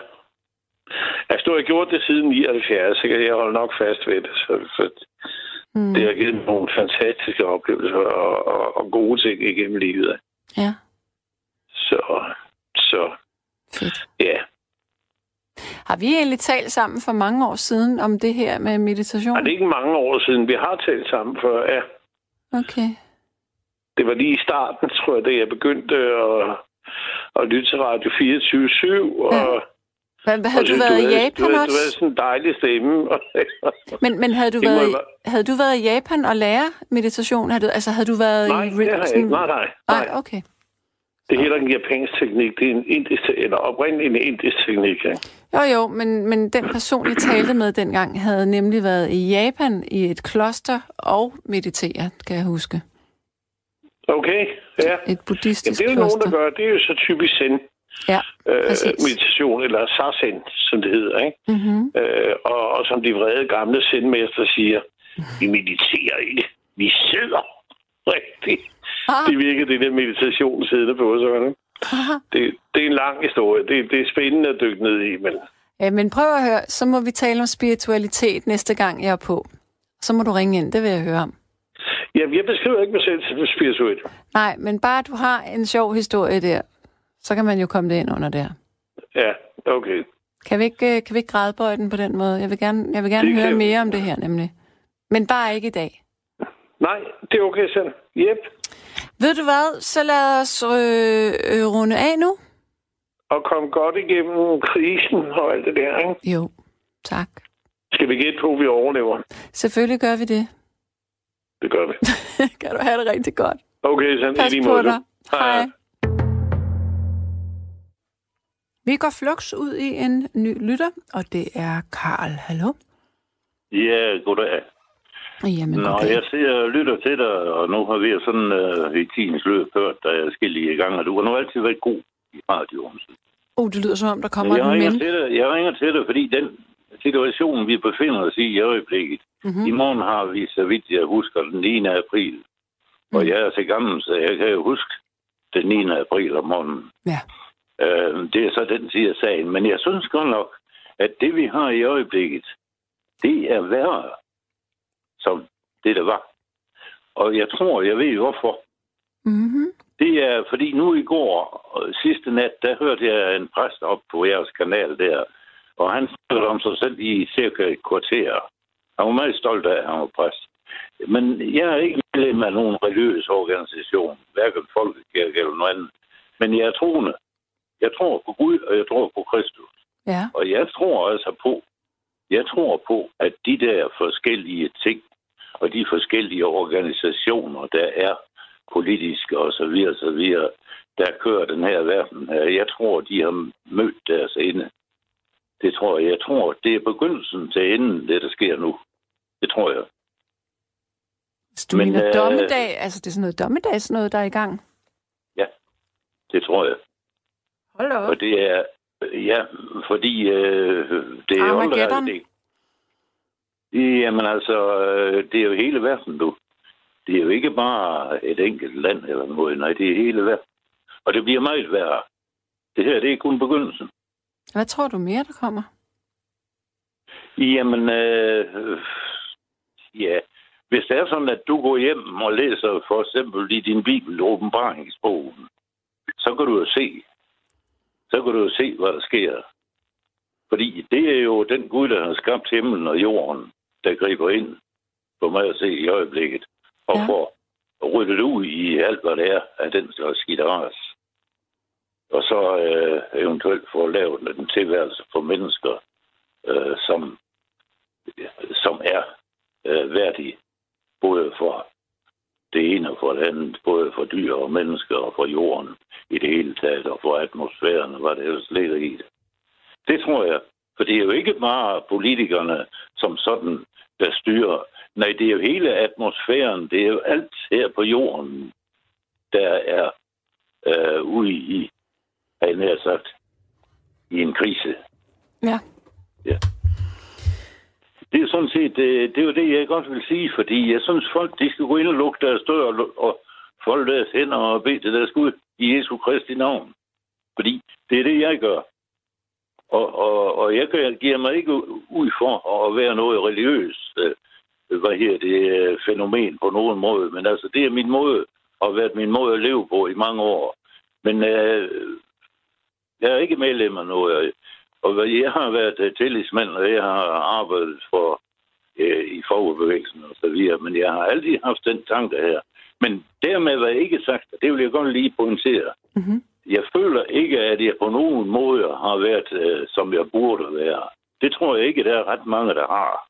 Altså, du har gjort det siden 79, så kan jeg holde nok fast ved det. Så, så mm. Det har givet nogle fantastiske oplevelser og, og, og gode ting igennem livet. Ja. Så, så Fedt. ja. Har vi egentlig talt sammen for mange år siden om det her med meditation? Er det ikke mange år siden. Vi har talt sammen før, ja. Okay. Det var lige i starten, tror jeg, da jeg begyndte at, at lytte til Radio 24-7. Og, ja. Hvad, hvad, havde du været du i Japan du, også? Du havde sådan en dejlig stemme. men, men havde, du været, i, havde du været i Japan og lære meditation? Havde du, altså, havde du været nej, i... Nej, det har jeg ikke. Nej, nej. Nej, okay. Det er heller en japansk teknik. Det er en indisk, eller oprindeligt en indisk teknik. Ja. Jo, jo, men, men den person, jeg talte med dengang, havde nemlig været i Japan i et kloster og mediteret, kan jeg huske. Okay, ja. Et buddhistisk Jamen, det er jo nogen, der gør. Det er jo så typisk zen. Ja, øh, meditation, eller sasen, som det hedder. Ikke? Mm-hmm. Øh, og, og som de vrede gamle zen siger, vi mediterer ikke. Vi sidder <laughs> rigtigt. Ah. Det virker det der meditation siddende på sig. Ikke? Det, det er en lang historie. Det, det er spændende at dykke ned i, men... Ja, men prøv at høre, så må vi tale om spiritualitet næste gang, jeg er på. Så må du ringe ind, det vil jeg høre om. Ja, jeg beskriver ikke mig selv som spirituel. Nej, men bare du har en sjov historie der, så kan man jo komme det ind under der. Ja, okay. Kan vi ikke, kan vi ikke grædebøje den på den måde? Jeg vil gerne, jeg vil gerne Det høre kan- mere om det her, nemlig. Men bare ikke i dag. Nej, det er okay selv. Yep. Ved du hvad? Så lad os øh, øh, runde af nu. Og kom godt igennem krisen og alt det der, ikke? Jo, tak. Skal vi gætte på, at vi overlever? Selvfølgelig gør vi det. Det gør vi. <laughs> kan du have det rigtig godt. Okay, sådan Pas i lige måde. dig. Hej. Vi går flux ud i en ny lytter, og det er Karl. Hallo? Ja, goddag. Jamen, Nå, okay. jeg ser og lytter til dig, og nu har vi jo sådan øh, i tidens løb hørt dig i gang, og du har nu altid været god i radioen. Oh, det lyder som om, der kommer jeg, en ringer men. til dig, jeg ringer til dig, fordi den situation, vi befinder os i i øjeblikket, Mm-hmm. i morgen har vi, så vidt jeg husker, den 9. april. Og Mm. jeg er så gammel, så jeg kan jo huske den 9. april om morgenen. Ja. Øh, det er så den side af sagen. Men jeg synes godt nok, at det vi har i øjeblikket, det er værre, som det der var. Og jeg tror, jeg ved hvorfor. Mm-hmm. Det er, fordi nu i går, øh, sidste nat, der hørte jeg en præst op på jeres kanal der, og han snakkede om sig selv i cirka et kvarter. Han var meget stolt af, at han var præst. Men jeg er ikke medlem af nogen religiøs organisation, hverken folkekirke eller noget andet. Men jeg er troende. Jeg tror på Gud, og jeg tror på Kristus. Ja. Og jeg tror altså på, jeg tror på, at de der forskellige ting, og de forskellige organisationer, der er politiske og så videre, så videre, der kører den her verden her, jeg tror, de har mødt deres ende. Det tror jeg. Jeg tror, det er begyndelsen til enden, det der sker nu. Det tror jeg. Så du Men, Men, mener øh, dommedag, altså det er sådan noget dommedags noget, der er i gang? Det tror jeg. Hold op. Og det er, ja, fordi øh, det er Armageddon? det. Jamen altså, øh, det er jo hele verden, du. Det er jo ikke bare et enkelt land eller noget, nej, det er hele verden. Og det bliver meget værre. Det her, det er kun begyndelsen. Hvad tror du mere, der kommer? Jamen, øh, ja, hvis det er sådan, at du går hjem og læser for eksempel i din bibel, åbenbaringsbogen, så kan du jo se, så kan du jo se, hvad der sker. Fordi det er jo den Gud, der har skabt himlen og jorden, der griber ind for mig at se i øjeblikket, og Ja. får ryddet ud i alt, hvad det er af den slags skidteras. Og så øh, eventuelt få lavet en tilværelse for mennesker, øh, som, som er øh, værdige, både for det ene og for det andet, både for dyr og mennesker og for jorden i det hele taget, og for atmosfæren og hvad det ellers ligger i det. Det tror jeg. For det er jo ikke bare politikerne som sådan, der styrer. Nej, det er jo hele atmosfæren. Det er jo alt her på jorden, der er øh, ude i, har jeg nær sagt, i en krise. Ja. Det er sådan set, det, det er jo det, jeg godt vil sige, fordi jeg synes, folk de skal gå ind og lukke deres dør og, og folde deres hænder og bede til deres Gud i Jesu Kristi navn. Fordi det er det, jeg gør. Og, og, og jeg giver mig ikke ud for at være noget religiøst øh, hvad her det, øh, fænomen på nogen måde. Men altså, det er min måde, og har været min måde at leve på i mange år. Men øh, jeg er ikke medlem af noget. Og hvad- jeg har været øh, tillidsmand, og jeg har arbejdet for øh, i fagbevægelsen og så videre, men jeg har altid haft den tanke her. Men dermed var jeg ikke sagt, og det vil jeg godt lige pointere. Mm-hmm. Jeg føler ikke, at jeg på nogen måde har været, øh, som jeg burde være. Det tror jeg ikke, der er ret mange, der har.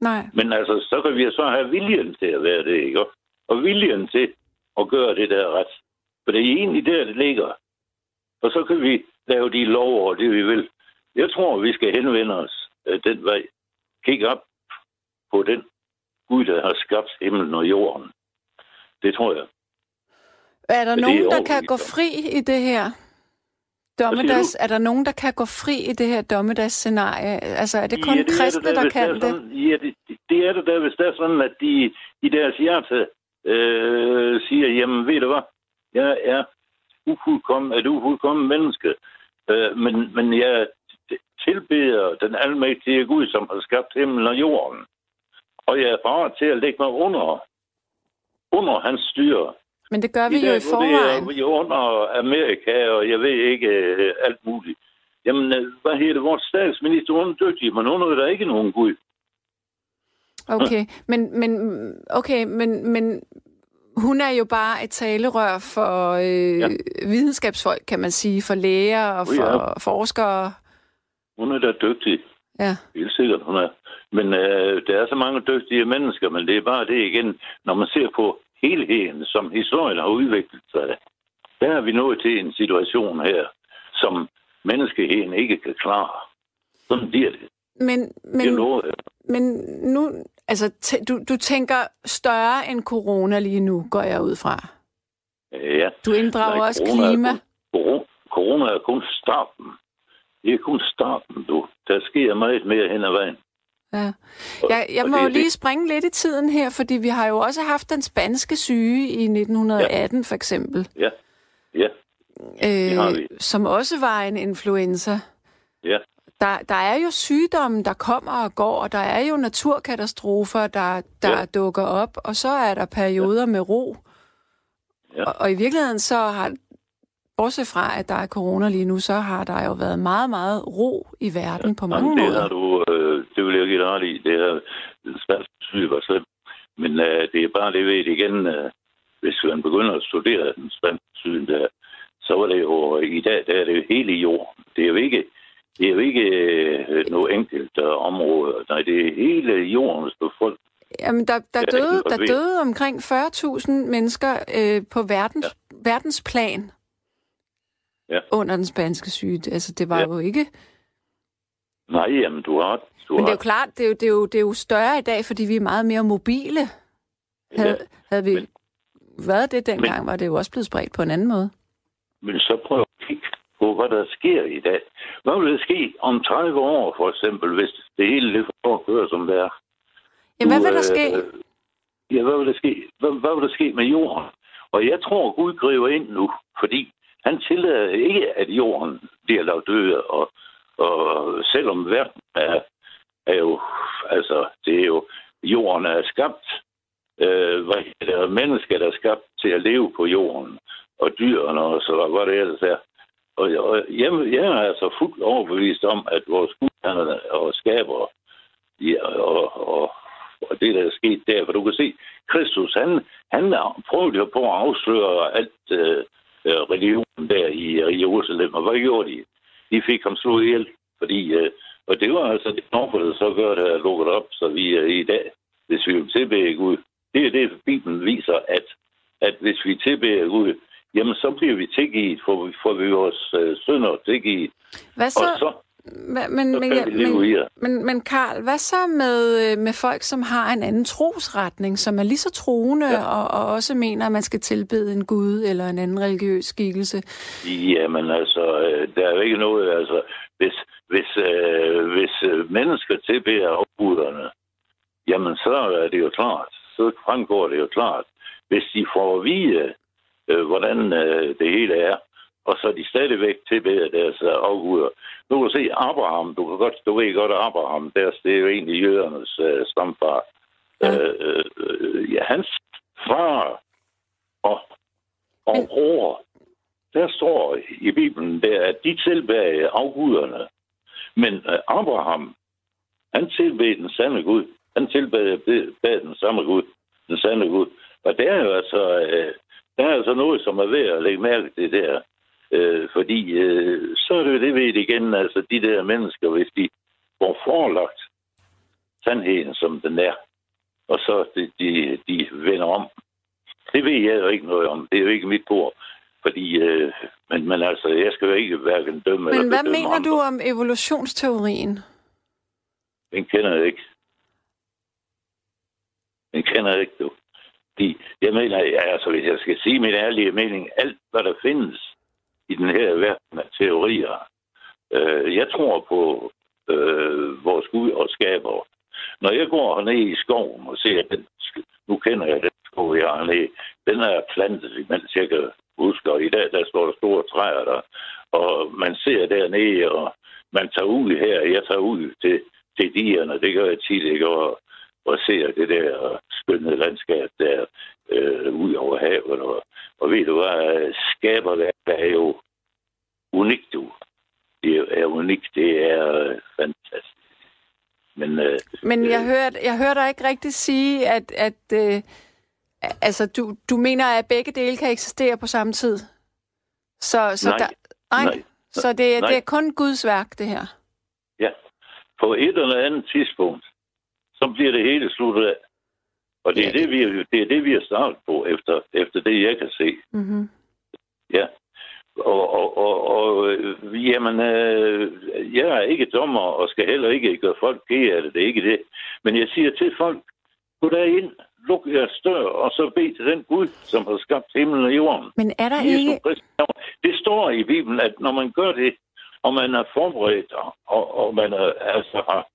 Nej. Men altså, så kan vi så have viljen til at være det, ikke? Og viljen til at gøre det der ret. For det er egentlig der, det ligger. Og så kan vi lave de lov og det, vi vil. Jeg tror, vi skal henvende os øh, den vej. Kig op på den Gud, der har skabt himlen og jorden. Det tror jeg. Er der Men det er nogen, der kan gå fri i det her? Dommedags, er der nogen, der kan gå fri i det her dommedagsscenarie? Altså, er det kun Ja, ja, kristne, er der hvis kan det? Sådan, ja, det, det- det er det der, hvis det er sådan, at de i deres hjerte øh, siger, jamen ved du hvad, jeg er ufuldkommen, et ufuldkommen menneske, øh, men, men jeg tilbeder den almægtige Gud, som har skabt himlen og jorden. Og jeg er parat til at lægge mig under, under hans styre. Men det gør vi I jo dag, i forvejen. er jo under Amerika, og jeg ved ikke øh, alt muligt. Jamen, øh, hvad hedder det? Vores statsminister, hun er dygtig, men hun er der ikke nogen Gud. Okay, men, men, okay, men, men hun er jo bare et talerør for øh, ja. Videnskabsfolk, kan man sige, for læger og Oh, ja. for forskere. Hun er da dygtig. Ja. Helt sikkert, hun er. Men øh, der er så mange dygtige mennesker, men det er bare det igen. Når man ser på helheden, som historien har udviklet sig, der er vi nået til en situation her, som menneskeheden ikke kan klare. Sådan bliver det. Men, Men... Jer. men nu, altså, du, du tænker større end corona lige nu, går jeg ud fra. Ja. Du inddrager Nej, også corona er klima. kun- Corona, er kun starten. Det er kun starten, du. Der sker meget mere hen ad vejen. Ja. Jeg, jeg må jo lige springe lidt i tiden her, fordi vi har jo også haft den spanske syge i 1918 for eksempel, Ja, ja, øh, som også var en influenza. ja. Der, der er jo sygdomme, der kommer og går, og der er jo naturkatastrofer, der, der Ja. dukker op, og så er der perioder ja. med ro. Ja. Og, og i virkeligheden så har, bortset fra at der er corona lige nu, så har der jo været meget, meget ro i verden ja. på mange Jamen, det måder. har du, øh, det vil jeg give ret i. Det er svært syg var slemt. Men øh, det er bare det ved igen, øh, hvis man begynder at studere den spanske syge, der, så var det jo, i dag, der er det jo hele jorden. Det er jo ikke, det er jo ikke øh, noget enkelt øh, område. Nej, det er hele jordens befolkning. Jamen, der, der, Ja, døde, der døde omkring 40.000 mennesker øh, på verdens, ja. verdensplan Ja. under den spanske syge. Altså, det var Ja. jo ikke... Nej, jamen, du har. Du Men det er jo klart, det er jo, det, er jo, det er jo større i dag, fordi vi er meget mere mobile. Havde, Ja. havde vi men- været det dengang, var det jo også blevet spredt på en anden måde. Men så prøv at kigge på, hvad der sker i dag. Hvad vil der ske om 30 år, for eksempel, hvis det hele det får at køre, som det er? Jamen, hvad vil der ske? øh, Ja, hvad vil der ske? Hvad, hvad vil der ske med jorden? Og jeg tror, Gud griber ind nu, fordi han tillader ikke, at jorden bliver lavet døde. Og, og selvom verden er, er jo, altså, det er jo, jorden er skabt, øh, hvad mennesker, der er skabt til at leve på jorden, og dyrene og så hvad det ellers er. Og, og jeg, jeg er altså fuldt overbevist om, at vores Gud og skaber ja, og, og, og det, der er sket der. For du kan se, Kristus, han, han prøvede jo på at afsløre alt øh, øh religionen der i, øh, i Jerusalem. Og hvad gjorde de? De fik ham slået ihjel. Fordi, øh, og det var altså det offer, der så gør, det er lukket op, så vi er i dag, hvis vi vil tilbede Gud. Det er det, Bibelen viser, at, at hvis vi tilbeder Gud, jamen så bliver vi tilgivet, for, får vi vores øh, synder tilgivet. Hvad så? Og så, Hva- men, så men, ja, vi men, men, men Karl, hvad så med, øh, med folk, som har en anden trosretning, som er lige så troende Ja. ja. og, og også mener, at man skal tilbede en gud eller en anden religiøs skikkelse? Jamen altså, øh, der er jo ikke noget, altså, hvis, hvis, øh, hvis øh, mennesker tilbeder afguderne, jamen så er det jo klart, så fremgår det jo klart. Hvis de får at vide, øh, hvordan øh, det hele er, og så de stadigvæk tilbeder deres øh, afguder. Nu kan du se Abraham, du, kan godt, du ved godt, Abraham, deres, det er jo egentlig jødernes øh, stamfar. Ja. Øh, øh, ja, hans far og, og Men- bror, der står i Bibelen, der, at de tilbag afguderne. Men øh, Abraham, han tilbad den sande Gud. Han tilbad bad den samme Gud, den sande Gud. Og der er jo altså, øh, der er altså noget, som er ved at lægge mærke til der. Øh, fordi øh, så er det jo det ved igen, altså de der mennesker, hvis de får forelagt sandheden, som den er, og så de, de, de vender om. Det ved jeg jo ikke noget om. Det er jo ikke mit bord. Fordi, øh, men, men altså, jeg skal jo ikke hverken dømme Men eller hvad mener andre. du om evolutionsteorien? Den kender jeg ikke. Den kender jeg ikke, du. Fordi jeg mener, altså, hvis jeg skal sige min ærlige mening, alt, hvad der findes i den her verden af teorier, øh, jeg tror på øh, vores Gud og skaber. Når jeg går ned i skoven og ser den, nu kender jeg den skov, jeg har ned, den er plantet, mens jeg kan huske, og i dag, der står der store træer der, og man ser dernede, og man tager ud her, jeg tager ud til, til dierne, det gør jeg tit, ikke, og, og ser det der skønne landskab der øh, ud over havet, og, og ved du hvad, skaber der er jo unikt, du. Det er- er unikt, det er øh, fantastisk. Men øh, Men jeg Øh. hørte, jeg hørte dig ikke rigtig sige, at, at øh, altså, du, du mener, at begge dele kan eksistere på samme tid. Så, så Nej. Der, nej. Nej. Så det, Nej. det er kun Guds værk, det her. Ja. På et eller andet tidspunkt, så bliver det hele sluttet af. Og det er, Ja. det, vi, det, er det, vi har startet på, efter, efter det, jeg kan se. Mm-hmm. Ja. Og, og, og, og øh, jamen, øh, jeg er ikke dommer, og skal heller ikke gøre folk kede af det. Det er ikke det. Men jeg siger til folk, gå derind, luk jeres dør, og så bed til den Gud, som har skabt himlen og jorden. Men er der Jesus ikke... Det står i Bibelen, at når man gør det, og man er forberedt, og, og man er, altså har,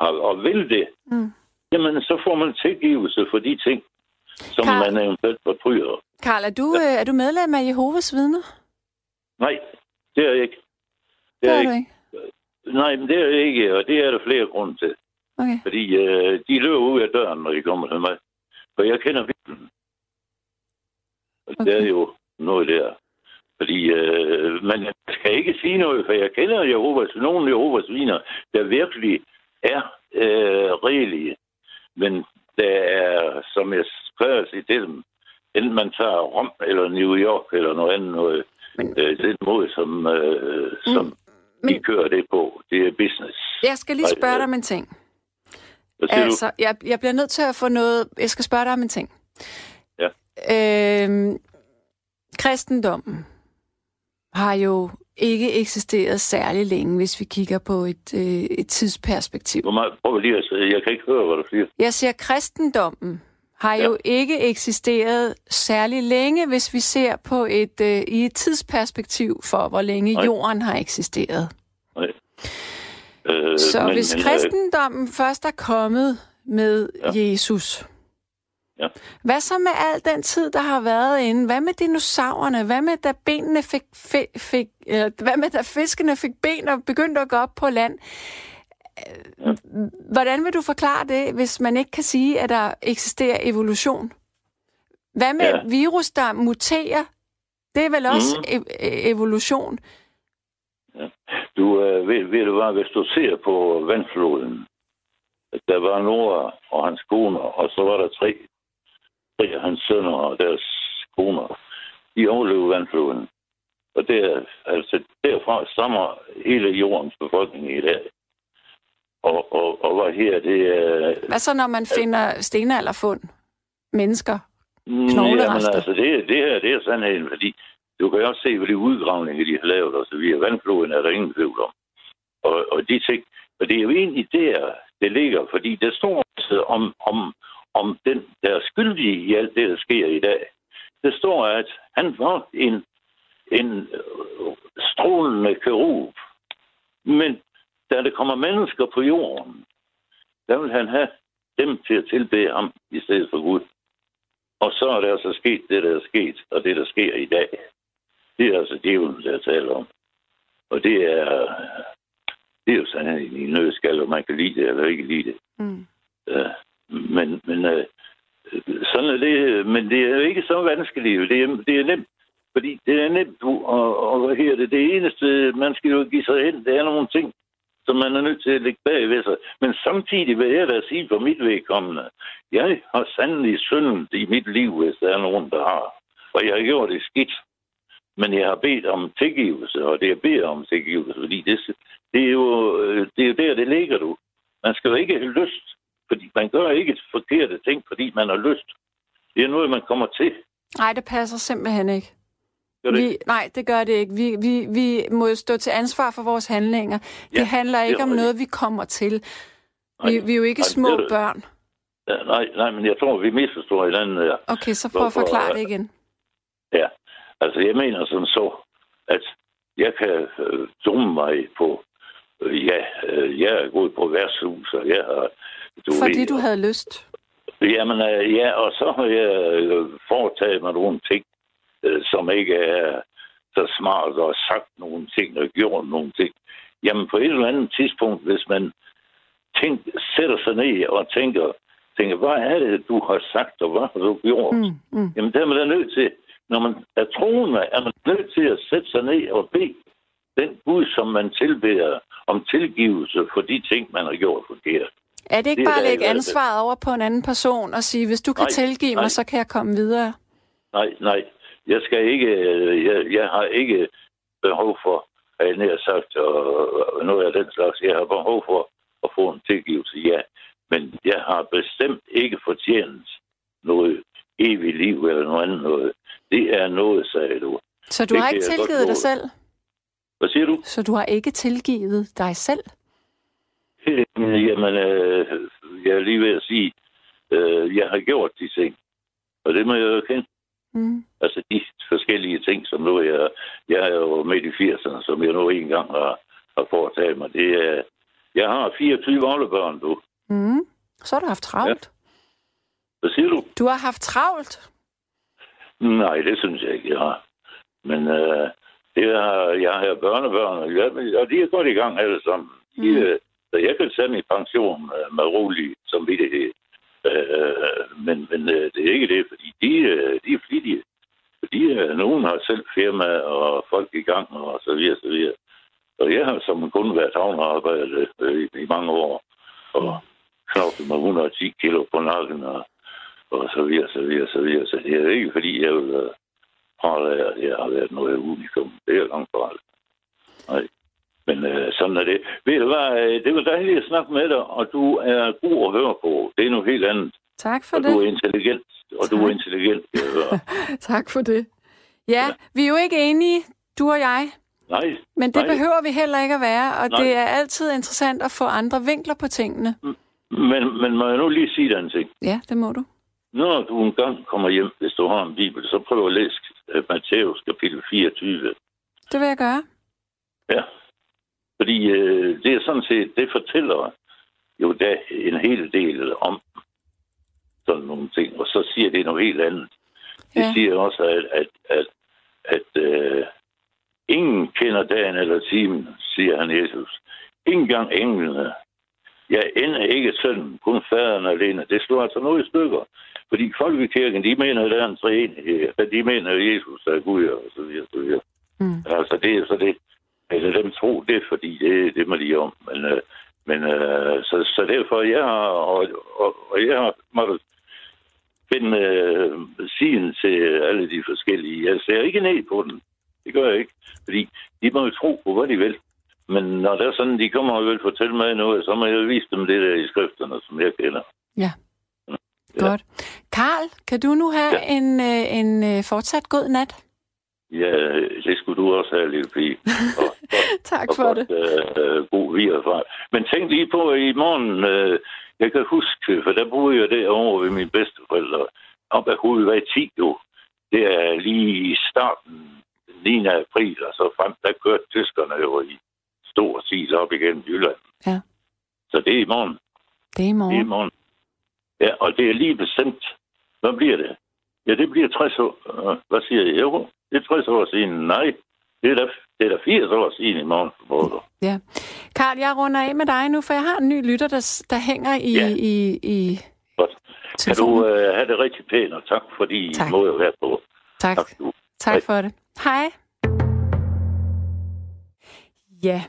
har, og vil det, Mm. jamen så får man tilgivelse for de ting, som Karl- man eventuelt fortryder. Karl, er du, øh, er du medlem af Jehovas vidner? Nej, det er jeg ikke. Det er er jeg du ikke. ikke. Nej, men det er jeg ikke, og det er der flere grunde til. Okay. Fordi øh, de løber ud af døren, når de kommer til mig. For jeg kender Bibelen. Og okay. det er jo noget der. Fordi øh, man skal ikke sige noget, for jeg kender Jehovas, nogle Jehovas viner, der virkelig er øh, regelige. Men der er, som jeg skrev at sige til dem, enten man tager Rom eller New York eller noget andet noget, Men- øh, den måde, som, øh, som men- de kører det på, det er business. Jeg skal lige spørge øh, dig om en ting. Altså, jeg, jeg bliver nødt til at få noget... Jeg skal spørge dig om en ting. Ja. Øhm, kristendommen har jo ikke eksisteret særlig længe, hvis vi kigger på et, øh, et tidsperspektiv. Hvor meget, prøv lige at sige. Jeg kan ikke høre, hvad du siger. Jeg siger, kristendommen har Ja. jo ikke eksisteret særlig længe, hvis vi ser på et øh, i et tidsperspektiv for, hvor længe Nej. jorden har eksisteret. Nej. Øh, Så men, hvis men, øh, kristendommen først er kommet med Ja. Jesus, Ja. hvad så med al den tid, der har været inde? Hvad med dinosaurerne? Hvad med, da benene fik, fik, fik eller, hvad med, da fiskene fik ben og begyndte at gå op på land? Ja. Hvordan vil du forklare det, hvis man ikke kan sige, at der eksisterer evolution? Hvad med Ja. virus, der muterer? Det er vel også Mhm. e- e- evolution? Du øh, ved, ved du hvad, hvis du ser på vandfloden, der var Noah og hans koner, og så var der tre, af hans sønner og deres koner. De overlevede vandfloden. Og der, altså, derfra stammer hele jordens befolkning i dag. Og, og, og hvad her, det er... Hvad så, når man finder stenalderfund? Mennesker? Mm, Knoglerester. Jamen, altså, det, det her det er sandheden, fordi du kan jo også se, hvad de udgravninger, de har lavet, og så videre. Vandfloden er der ingen tvivl om. Og, og de ting, og det er jo egentlig der, det ligger, fordi der står om, om, om den, der er skyldig i alt det, der sker i dag. Det står, at han var en, en øh, strålende kerub. Men da der kommer mennesker på jorden, der vil han have dem til at tilbede ham i stedet for Gud. Og så er der altså sket det, der er sket, og det, der sker i dag. Det er altså djævlen, der taler om. Og det er, det er jo sådan en nødskal, om man kan lide det eller ikke lide det. Mm. Ja, men, men øh, sådan er det. Øh, men det er jo ikke så vanskeligt. Det er, det er nemt. Fordi det er nemt, og, og hvad her det, det eneste, man skal jo give sig hen, det er nogle ting, som man er nødt til at lægge bag ved sig. Men samtidig vil jeg da sige for mit vedkommende, jeg har sandelig syndet i mit liv, hvis der er nogen, der har. Og jeg har gjort det skidt. Men jeg har bedt om tilgivelse, og det jeg beder om tilgivelse, fordi det, det, er jo, øh, det er jo der, det ligger du. Man skal jo ikke have lyst, fordi man gør ikke forkerte ting, fordi man har lyst. Det er noget, man kommer til. Nej, det passer simpelthen ikke. Gør det Vi, nej, det gør det ikke. Vi, vi, vi må jo stå til ansvar for vores handlinger. Ja, det handler det er ikke om rigtigt. noget, vi kommer til. Nej, Vi, vi er jo ikke nej, små det det. børn. Ja, nej, nej, men jeg tror, vi misforstår hinanden der. Okay, så prøv at Hvorfor, forklare øh, det igen. Ja, altså jeg mener sådan så, at jeg kan øh, dumme mig på, ja, øh, jeg er gået på værtshus, og jeg har... Du Fordi ved, du havde lyst. Jamen, øh, ja, og så har jeg øh, foretaget mig nogle ting, som ikke er så smart, og sagt nogle ting, og gjort nogle ting. Jamen, på et eller andet tidspunkt, hvis man tænk, sætter sig ned og tænker, tænker, hvad er det, du har sagt, og hvad har du gjort? Mm, mm. Jamen, der er man da nødt til, når man er troende, er man nødt til at sætte sig ned og bede den Gud, som man tilbeder, om tilgivelse for de ting, man har gjort forkert. Er det ikke Det bare at lægge ansvaret over på en anden person og sige, hvis du kan Nej, tilgive nej. mig, så kan jeg komme videre? Nej, nej. Jeg skal ikke, øh, jeg, jeg har ikke behov for, har jeg nær sagt, og, og noget af den slags. Jeg har behov for at få en tilgivelse, ja. Men jeg har bestemt ikke fortjent noget evigt liv eller noget andet noget. Det er noget, sagde du. Så du Det har ikke tilgivet dig selv? Hvad siger du? Så du har ikke tilgivet dig selv? Jamen, øh, jeg er lige ved at sige, øh, jeg har gjort de ting. Og det må jeg jo kende. Mm. Altså de forskellige ting, som nu jeg, jeg er jo midt i 80'erne, som jeg nu engang har, har foretaget mig. Det er, jeg har 24 oldebørn, du. Mm. Så har du haft travlt. Hvad siger du? Du har haft travlt. Nej, det synes jeg ikke, jeg har. Men øh, det er, jeg har børnebørn, og, og de er godt i gang alle sammen. De, Mm. øh, så jeg kan sende i pension øh, med rolig som vidtighed. Øh, men men øh, det er ikke det, fordi de, de er flittige. Fordi øh, nogen har selv firma og folk i gang og så videre, så videre. Og jeg har som kun været havnearbejder øh, i, i mange år. Og knoklet med 110 kilo på nakken og, og så videre, så videre, så videre. Så det er ikke fordi, jeg vil af, at jeg har været noget unikum. Det er langt fra alt. Nej. Men øh, sådan er det. Ved du hvad, øh, det var dejligt at snakke med dig, og du er god at høre på. Det er noget helt andet. Tak for Og det. du er intelligent. Og du er Tak. intelligent. <laughs> Tak for det. Ja, vi er jo ikke enige, du og jeg. Nej, Men det Nej. behøver vi heller ikke at være, og Nej. det er altid interessant at få andre vinkler på tingene. men, men må jeg nu lige sige dig en ting? Ja, det må du. Når du engang kommer hjem, hvis du har en bibel, så prøv at læse øh, Matthæus kapitel 24. Det vil jeg gøre. Ja. Fordi øh, det er sådan set, det fortæller jo da en hel del om sådan nogle ting, og så siger det noget helt andet. Det Ja. siger også, at, at, at, at øh, ingen kender dagen eller timen, siger han Jesus. Ingen gang englene. Jeg ender ikke sønnen, kun faderen alene. Det slår altså noget i stykker. Fordi folkekirken, de mener, at der er en træenighed. At de mener, at Jesus er Gud, og så videre, så videre. Mm. Altså, det er så det. Eller dem tro det, fordi det, det må de om. Men, øh, men øh, så, så derfor, jeg har, og, og, og jeg har måttet finde øh, siden til alle de forskellige. Jeg ser ikke ned på den. Det gør jeg ikke. Fordi de må jo tro på, hvad de vil. Men når det er sådan, de kommer og vil fortælle mig noget, så må jeg vise dem det der i skrifterne, som jeg kender. Ja. Godt. Karl, kan du nu have Ja. en, øh, en øh, fortsat god nat? Ja, det skulle du også have, lille pige. <laughs> Og, og, Tak og for godt, det. Øh, god virfra. Men tænk lige på, at i morgen, øh, jeg kan huske, for der boede jeg derovre ved mine bedsteforældre, op ad hovedvej 10 jo. Det er lige i starten, den 9. april, og så frem, der kørte tyskerne jo i stor stil op igennem Jylland. Ja. Så det er i morgen. Det er i Det er i morgen. Ja, og det er lige bestemt. Hvad bliver det? Ja, det bliver 60 år. Øh, Hvad siger jeg? Jo, det er 60 år siden. Nej, det er da, det er da 80 år siden i morgen. Ja. Karl, jeg runder af med dig nu, for jeg har en ny lytter, der, der hænger i, Ja. i, i Godt. Kan du øh, have det rigtig pænt, og tak fordi Tak. I må jo være på. Tak. Tak. Tak for det. Hej. Ja,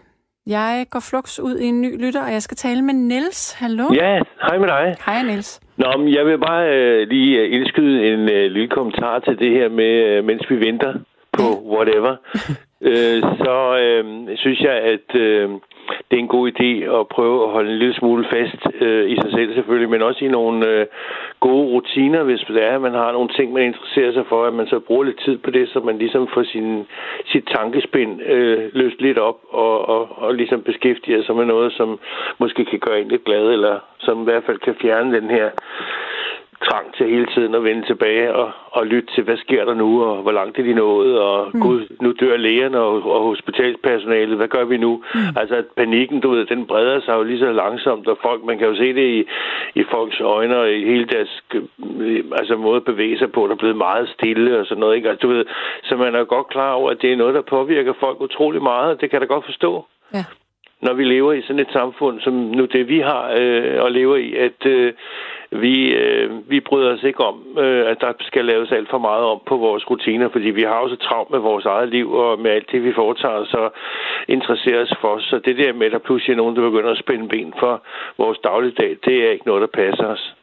jeg går flux ud i en ny lytter, og jeg skal tale med Niels. Hallo? Ja, hej med dig. Hej, Niels. Nå, men jeg vil bare øh, lige øh, indskyde en øh, lille kommentar til det her med, øh, mens vi venter på whatever. <laughs> øh, så øh, synes jeg, at øh, det er en god idé at prøve at holde en lille smule fast øh, i sig selv selvfølgelig, men også i nogle øh, gode rutiner, hvis det er, at man har nogle ting, man interesserer sig for, at man så bruger lidt tid på det, så man ligesom får sin, sit tankespind øh, løst lidt op og, og, og ligesom beskæftiger sig med noget, som måske kan gøre en lidt glad, eller som i hvert fald kan fjerne den her trang til hele tiden at vende tilbage og, og lytte til, hvad sker der nu, og hvor langt er de nået, og mm. gud, nu dør lægerne og, og hospitalspersonalet, hvad gør vi nu? Mm. Altså, at panikken, du ved, den breder sig jo lige så langsomt, og folk, man kan jo se det i, i folks øjne, og i hele deres øh, altså, måde at bevæge sig på, der er blevet meget stille og sådan noget, ikke? Altså, du ved, så man er godt klar over, at det er noget, der påvirker folk utrolig meget, og det kan jeg da godt forstå Ja når vi lever i sådan et samfund, som nu det vi har øh, og lever i, at øh, vi, øh, vi bryder os ikke om, øh, at der skal laves alt for meget om på vores rutiner, fordi vi har jo så travlt med vores eget liv og med alt det, vi foretager os og interesserer os for. Så det der med, at der pludselig er nogen, der begynder at spænde ben for vores dagligdag, det er ikke noget, der passer os.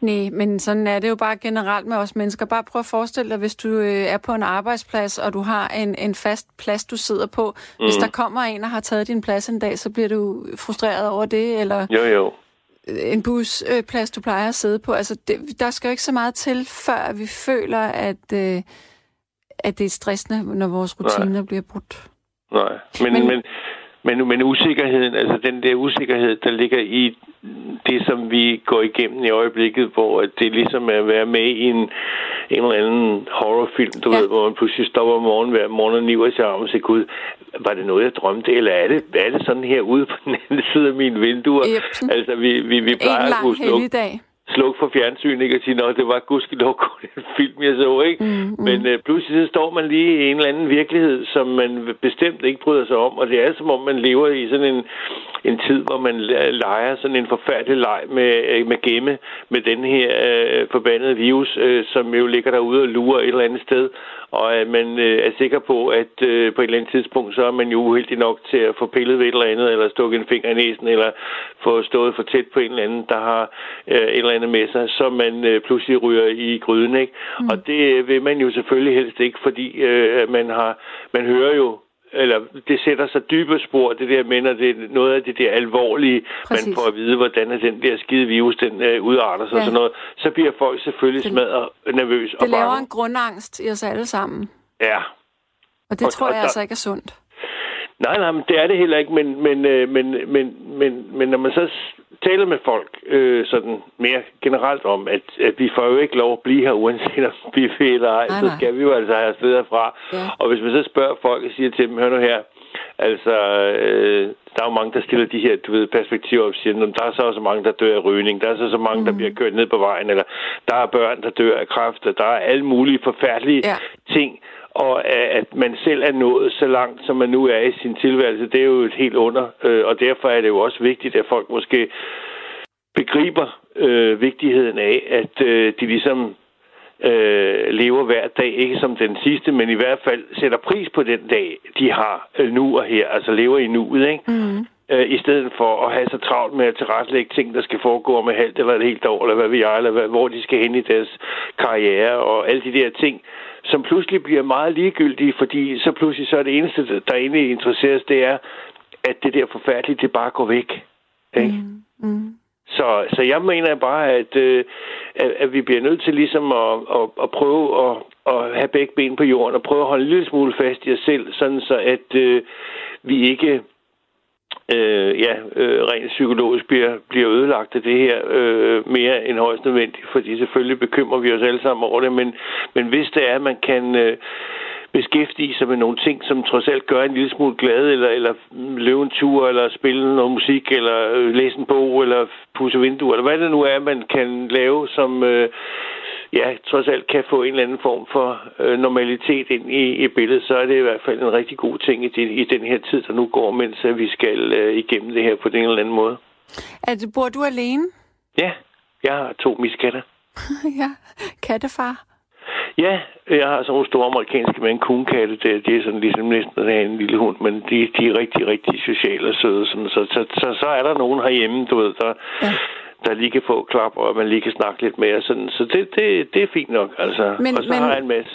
Nej, men sådan er det jo bare generelt med os mennesker. Bare prøv at forestille dig, hvis du øh, er på en arbejdsplads, og du har en, en fast plads, du sidder på. Mm. Hvis der kommer en og har taget din plads en dag, så bliver du frustreret over det, eller Jo, jo. en busplads, du plejer at sidde på. Altså, det, der skal jo ikke så meget til, før vi føler, at, øh, at det er stressende, når vores rutiner Nej. bliver brudt. Nej, men, Men- men, men, men, men usikkerheden, altså den der usikkerhed, der ligger i det, som vi går igennem i øjeblikket, hvor det ligesom er at være med i en, en eller anden horrorfilm, du ja. ved, hvor man pludselig stopper om morgenen hver morgen og niver sig om siger, gud, var det noget, jeg drømte, eller er det, er det sådan her ude på den anden side af mine vinduer? Yep. Altså, vi, vi, vi plejer en at kunne lang dag slukke for fjernsyn, ikke? Og sige, at det var gudskelov kun en film, jeg så, ikke? Mm, mm. Men øh, pludselig så står man lige i en eller anden virkelighed, som man bestemt ikke bryder sig om, og det er som om, man lever i sådan en, en tid, hvor man leger sådan en forfærdelig leg med, øh, med gemme med den her øh, forbandede virus, øh, som jo ligger derude og lurer et eller andet sted, og at man øh, er sikker på, at øh, på et eller andet tidspunkt, så er man jo uheldig nok til at få pillet ved et eller andet, eller stukket en finger i næsen, eller få stået for tæt på en eller anden, der har øh, et eller andet med sig, så man øh, pludselig ryger i gryden, ikke? Mm. Og det vil man jo selvfølgelig helst ikke, fordi øh, man har, man hører jo eller det sætter sig dybe spor, det der når det er noget af det der alvorlige, Præcis. man får at vide, hvordan er den der skide virus, den øh, udarter sig ja. og sådan noget, så bliver folk selvfølgelig det, smadret nervøs Det og laver en grundangst i os alle sammen. Ja. Og det og, tror jeg og, altså ikke er sundt. Nej, nej, men det er det heller ikke, men, men, øh, men, men, men, men når man så taler med folk øh, sådan mere generelt om, at, at vi får jo ikke lov at blive her, uanset om vi vil eller ej, nej, så skal vi jo altså have steder fra. Ja. Og hvis man så spørger folk og siger til dem, hør nu her, altså, øh, der er jo mange, der stiller de her, du ved, perspektiver og siger, der er så også mange, der dør af rygning, der er så så mange, mm. der bliver kørt ned på vejen, eller der er børn, der dør af kræft, der er alle mulige forfærdelige ja. ting, og at man selv er nået så langt, som man nu er i sin tilværelse, det er jo et helt under, øh, og derfor er det jo også vigtigt, at folk måske begriber øh, vigtigheden af, at øh, de ligesom øh, lever hver dag, ikke som den sidste, men i hvert fald sætter pris på den dag, de har øh, nu og her, altså lever i nuet, ikke? Mm. Øh, I stedet for at have så travlt med at tilrettelægge ting, der skal foregå om et halvt eller et helt år, eller hvad vi jeg, eller hvad, hvor de skal hen i deres karriere, og alle de der ting, som pludselig bliver meget ligegyldige, fordi så pludselig så er det eneste, der egentlig interesseres, det er, at det der forfærdelige, det bare går væk. Ikke? Mm. Mm. Så, så jeg mener bare, at, øh, at, at vi bliver nødt til ligesom at, at, at prøve at, at have begge ben på jorden, og prøve at holde en lille smule fast i os selv, sådan så at øh, vi ikke øh, ja, øh, rent psykologisk bliver, bliver ødelagt af det her øh, mere end højst nødvendigt, fordi selvfølgelig bekymrer vi os alle sammen over det, men, men hvis det er, at man kan øh, beskæftige sig med nogle ting, som trods alt gør en lille smule glad, eller, eller løbe en tur, eller spille noget musik, eller øh, læse en bog, eller pusse vinduer, eller hvad det nu er, man kan lave, som, øh, ja, trods alt kan få en eller anden form for øh, normalitet ind i, i billedet, så er det i hvert fald en rigtig god ting i, det, i den her tid, der nu går, mens at vi skal øh, igennem det her på den eller anden måde. Er det, bor du alene? Ja, jeg har to miskatter. <laughs> ja, kattefar. Ja, jeg har sådan nogle store amerikanske med en kunkatte. Det, det er sådan ligesom næsten at have en lille hund, men de, de er rigtig, rigtig sociale og søde. Sådan, så, så, så, så er der nogen herhjemme, du ved, der, ja der lige kan få klap, og man lige kan snakke lidt mere. Sådan. Så det, det, det er fint nok. Altså. Men, og så men... har jeg en masse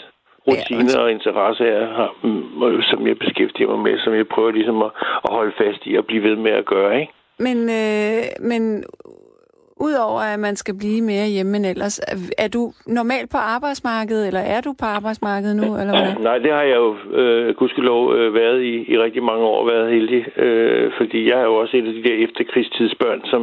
rutiner ja, og interesser, jeg har, som jeg beskæftiger mig med, som jeg prøver ligesom at, at holde fast i og blive ved med at gøre. Ikke? Men, øh, men Udover at man skal blive mere hjemme end ellers, er du normalt på arbejdsmarkedet, eller er du på arbejdsmarkedet nu? Eller hvad? Nej, det har jeg jo øh, gudskelov øh, været i, i rigtig mange år, været heldig. Øh, fordi jeg er jo også en af de der efterkrigstidsbørn, som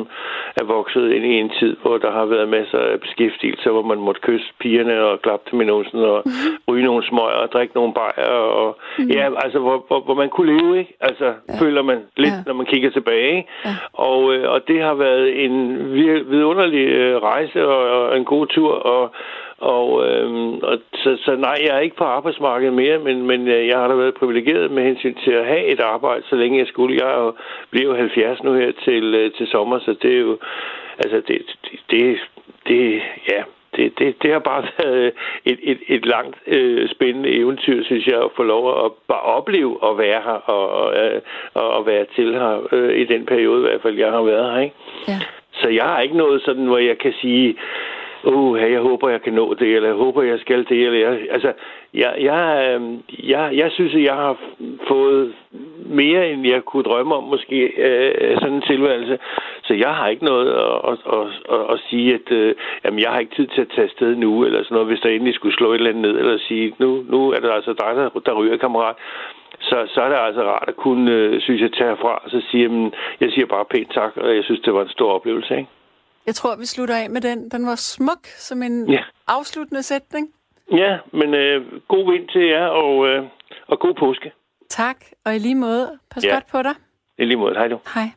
er vokset ind i en tid, hvor der har været masser af beskæftigelse, hvor man måtte kysse pigerne og klappe dem i nosen og mm-hmm. ryge nogle smøger og drikke nogle bajer. Og, mm-hmm. Ja, altså hvor, hvor, hvor man kunne leve, ikke? Altså ja. føler man lidt, ja. når man kigger tilbage. Ja. Og, øh, og det har været en vir vidunderlig øh, rejse og, og en god tur, og, og, øhm, og så, så nej, jeg er ikke på arbejdsmarkedet mere, men, men øh, jeg har da været privilegeret med hensyn til at have et arbejde, så længe jeg skulle. Jeg er jo, 70 nu her til, øh, til sommer, så det er jo, altså det, det, det, det ja, det, det, det har bare <laughs> været et, et, et langt øh, spændende eventyr, synes jeg, at få lov at bare opleve at være her og, og, og, og være til her øh, i den periode, i hvert fald, jeg har været her. Ikke? Ja. Så jeg har ikke noget sådan, hvor jeg kan sige, uh, jeg håber, jeg kan nå det, eller jeg håber, jeg skal det, eller jeg, altså, jeg, jeg, øhm, jeg, jeg synes, at jeg har fået mere, end jeg kunne drømme om, måske, øh, sådan en tilværelse. Så jeg har ikke noget at, at, at, at, at sige, at øh, jamen, jeg har ikke tid til at tage afsted nu, eller sådan noget, hvis der endelig skulle slå et eller andet ned, eller sige, nu, nu er det altså dig, der, der ryger, kammerat så, så er det altså rart at kunne, øh, synes jeg, tage herfra og så sige, jamen, jeg siger bare pænt tak, og jeg synes, det var en stor oplevelse, ikke? Jeg tror, vi slutter af med den. Den var smuk som en Ja. afsluttende sætning. Ja, men øh, god vind til jer, og, øh, og god påske. Tak, og i lige måde. Pas Ja. godt på dig. I lige måde. Hej du. Hej.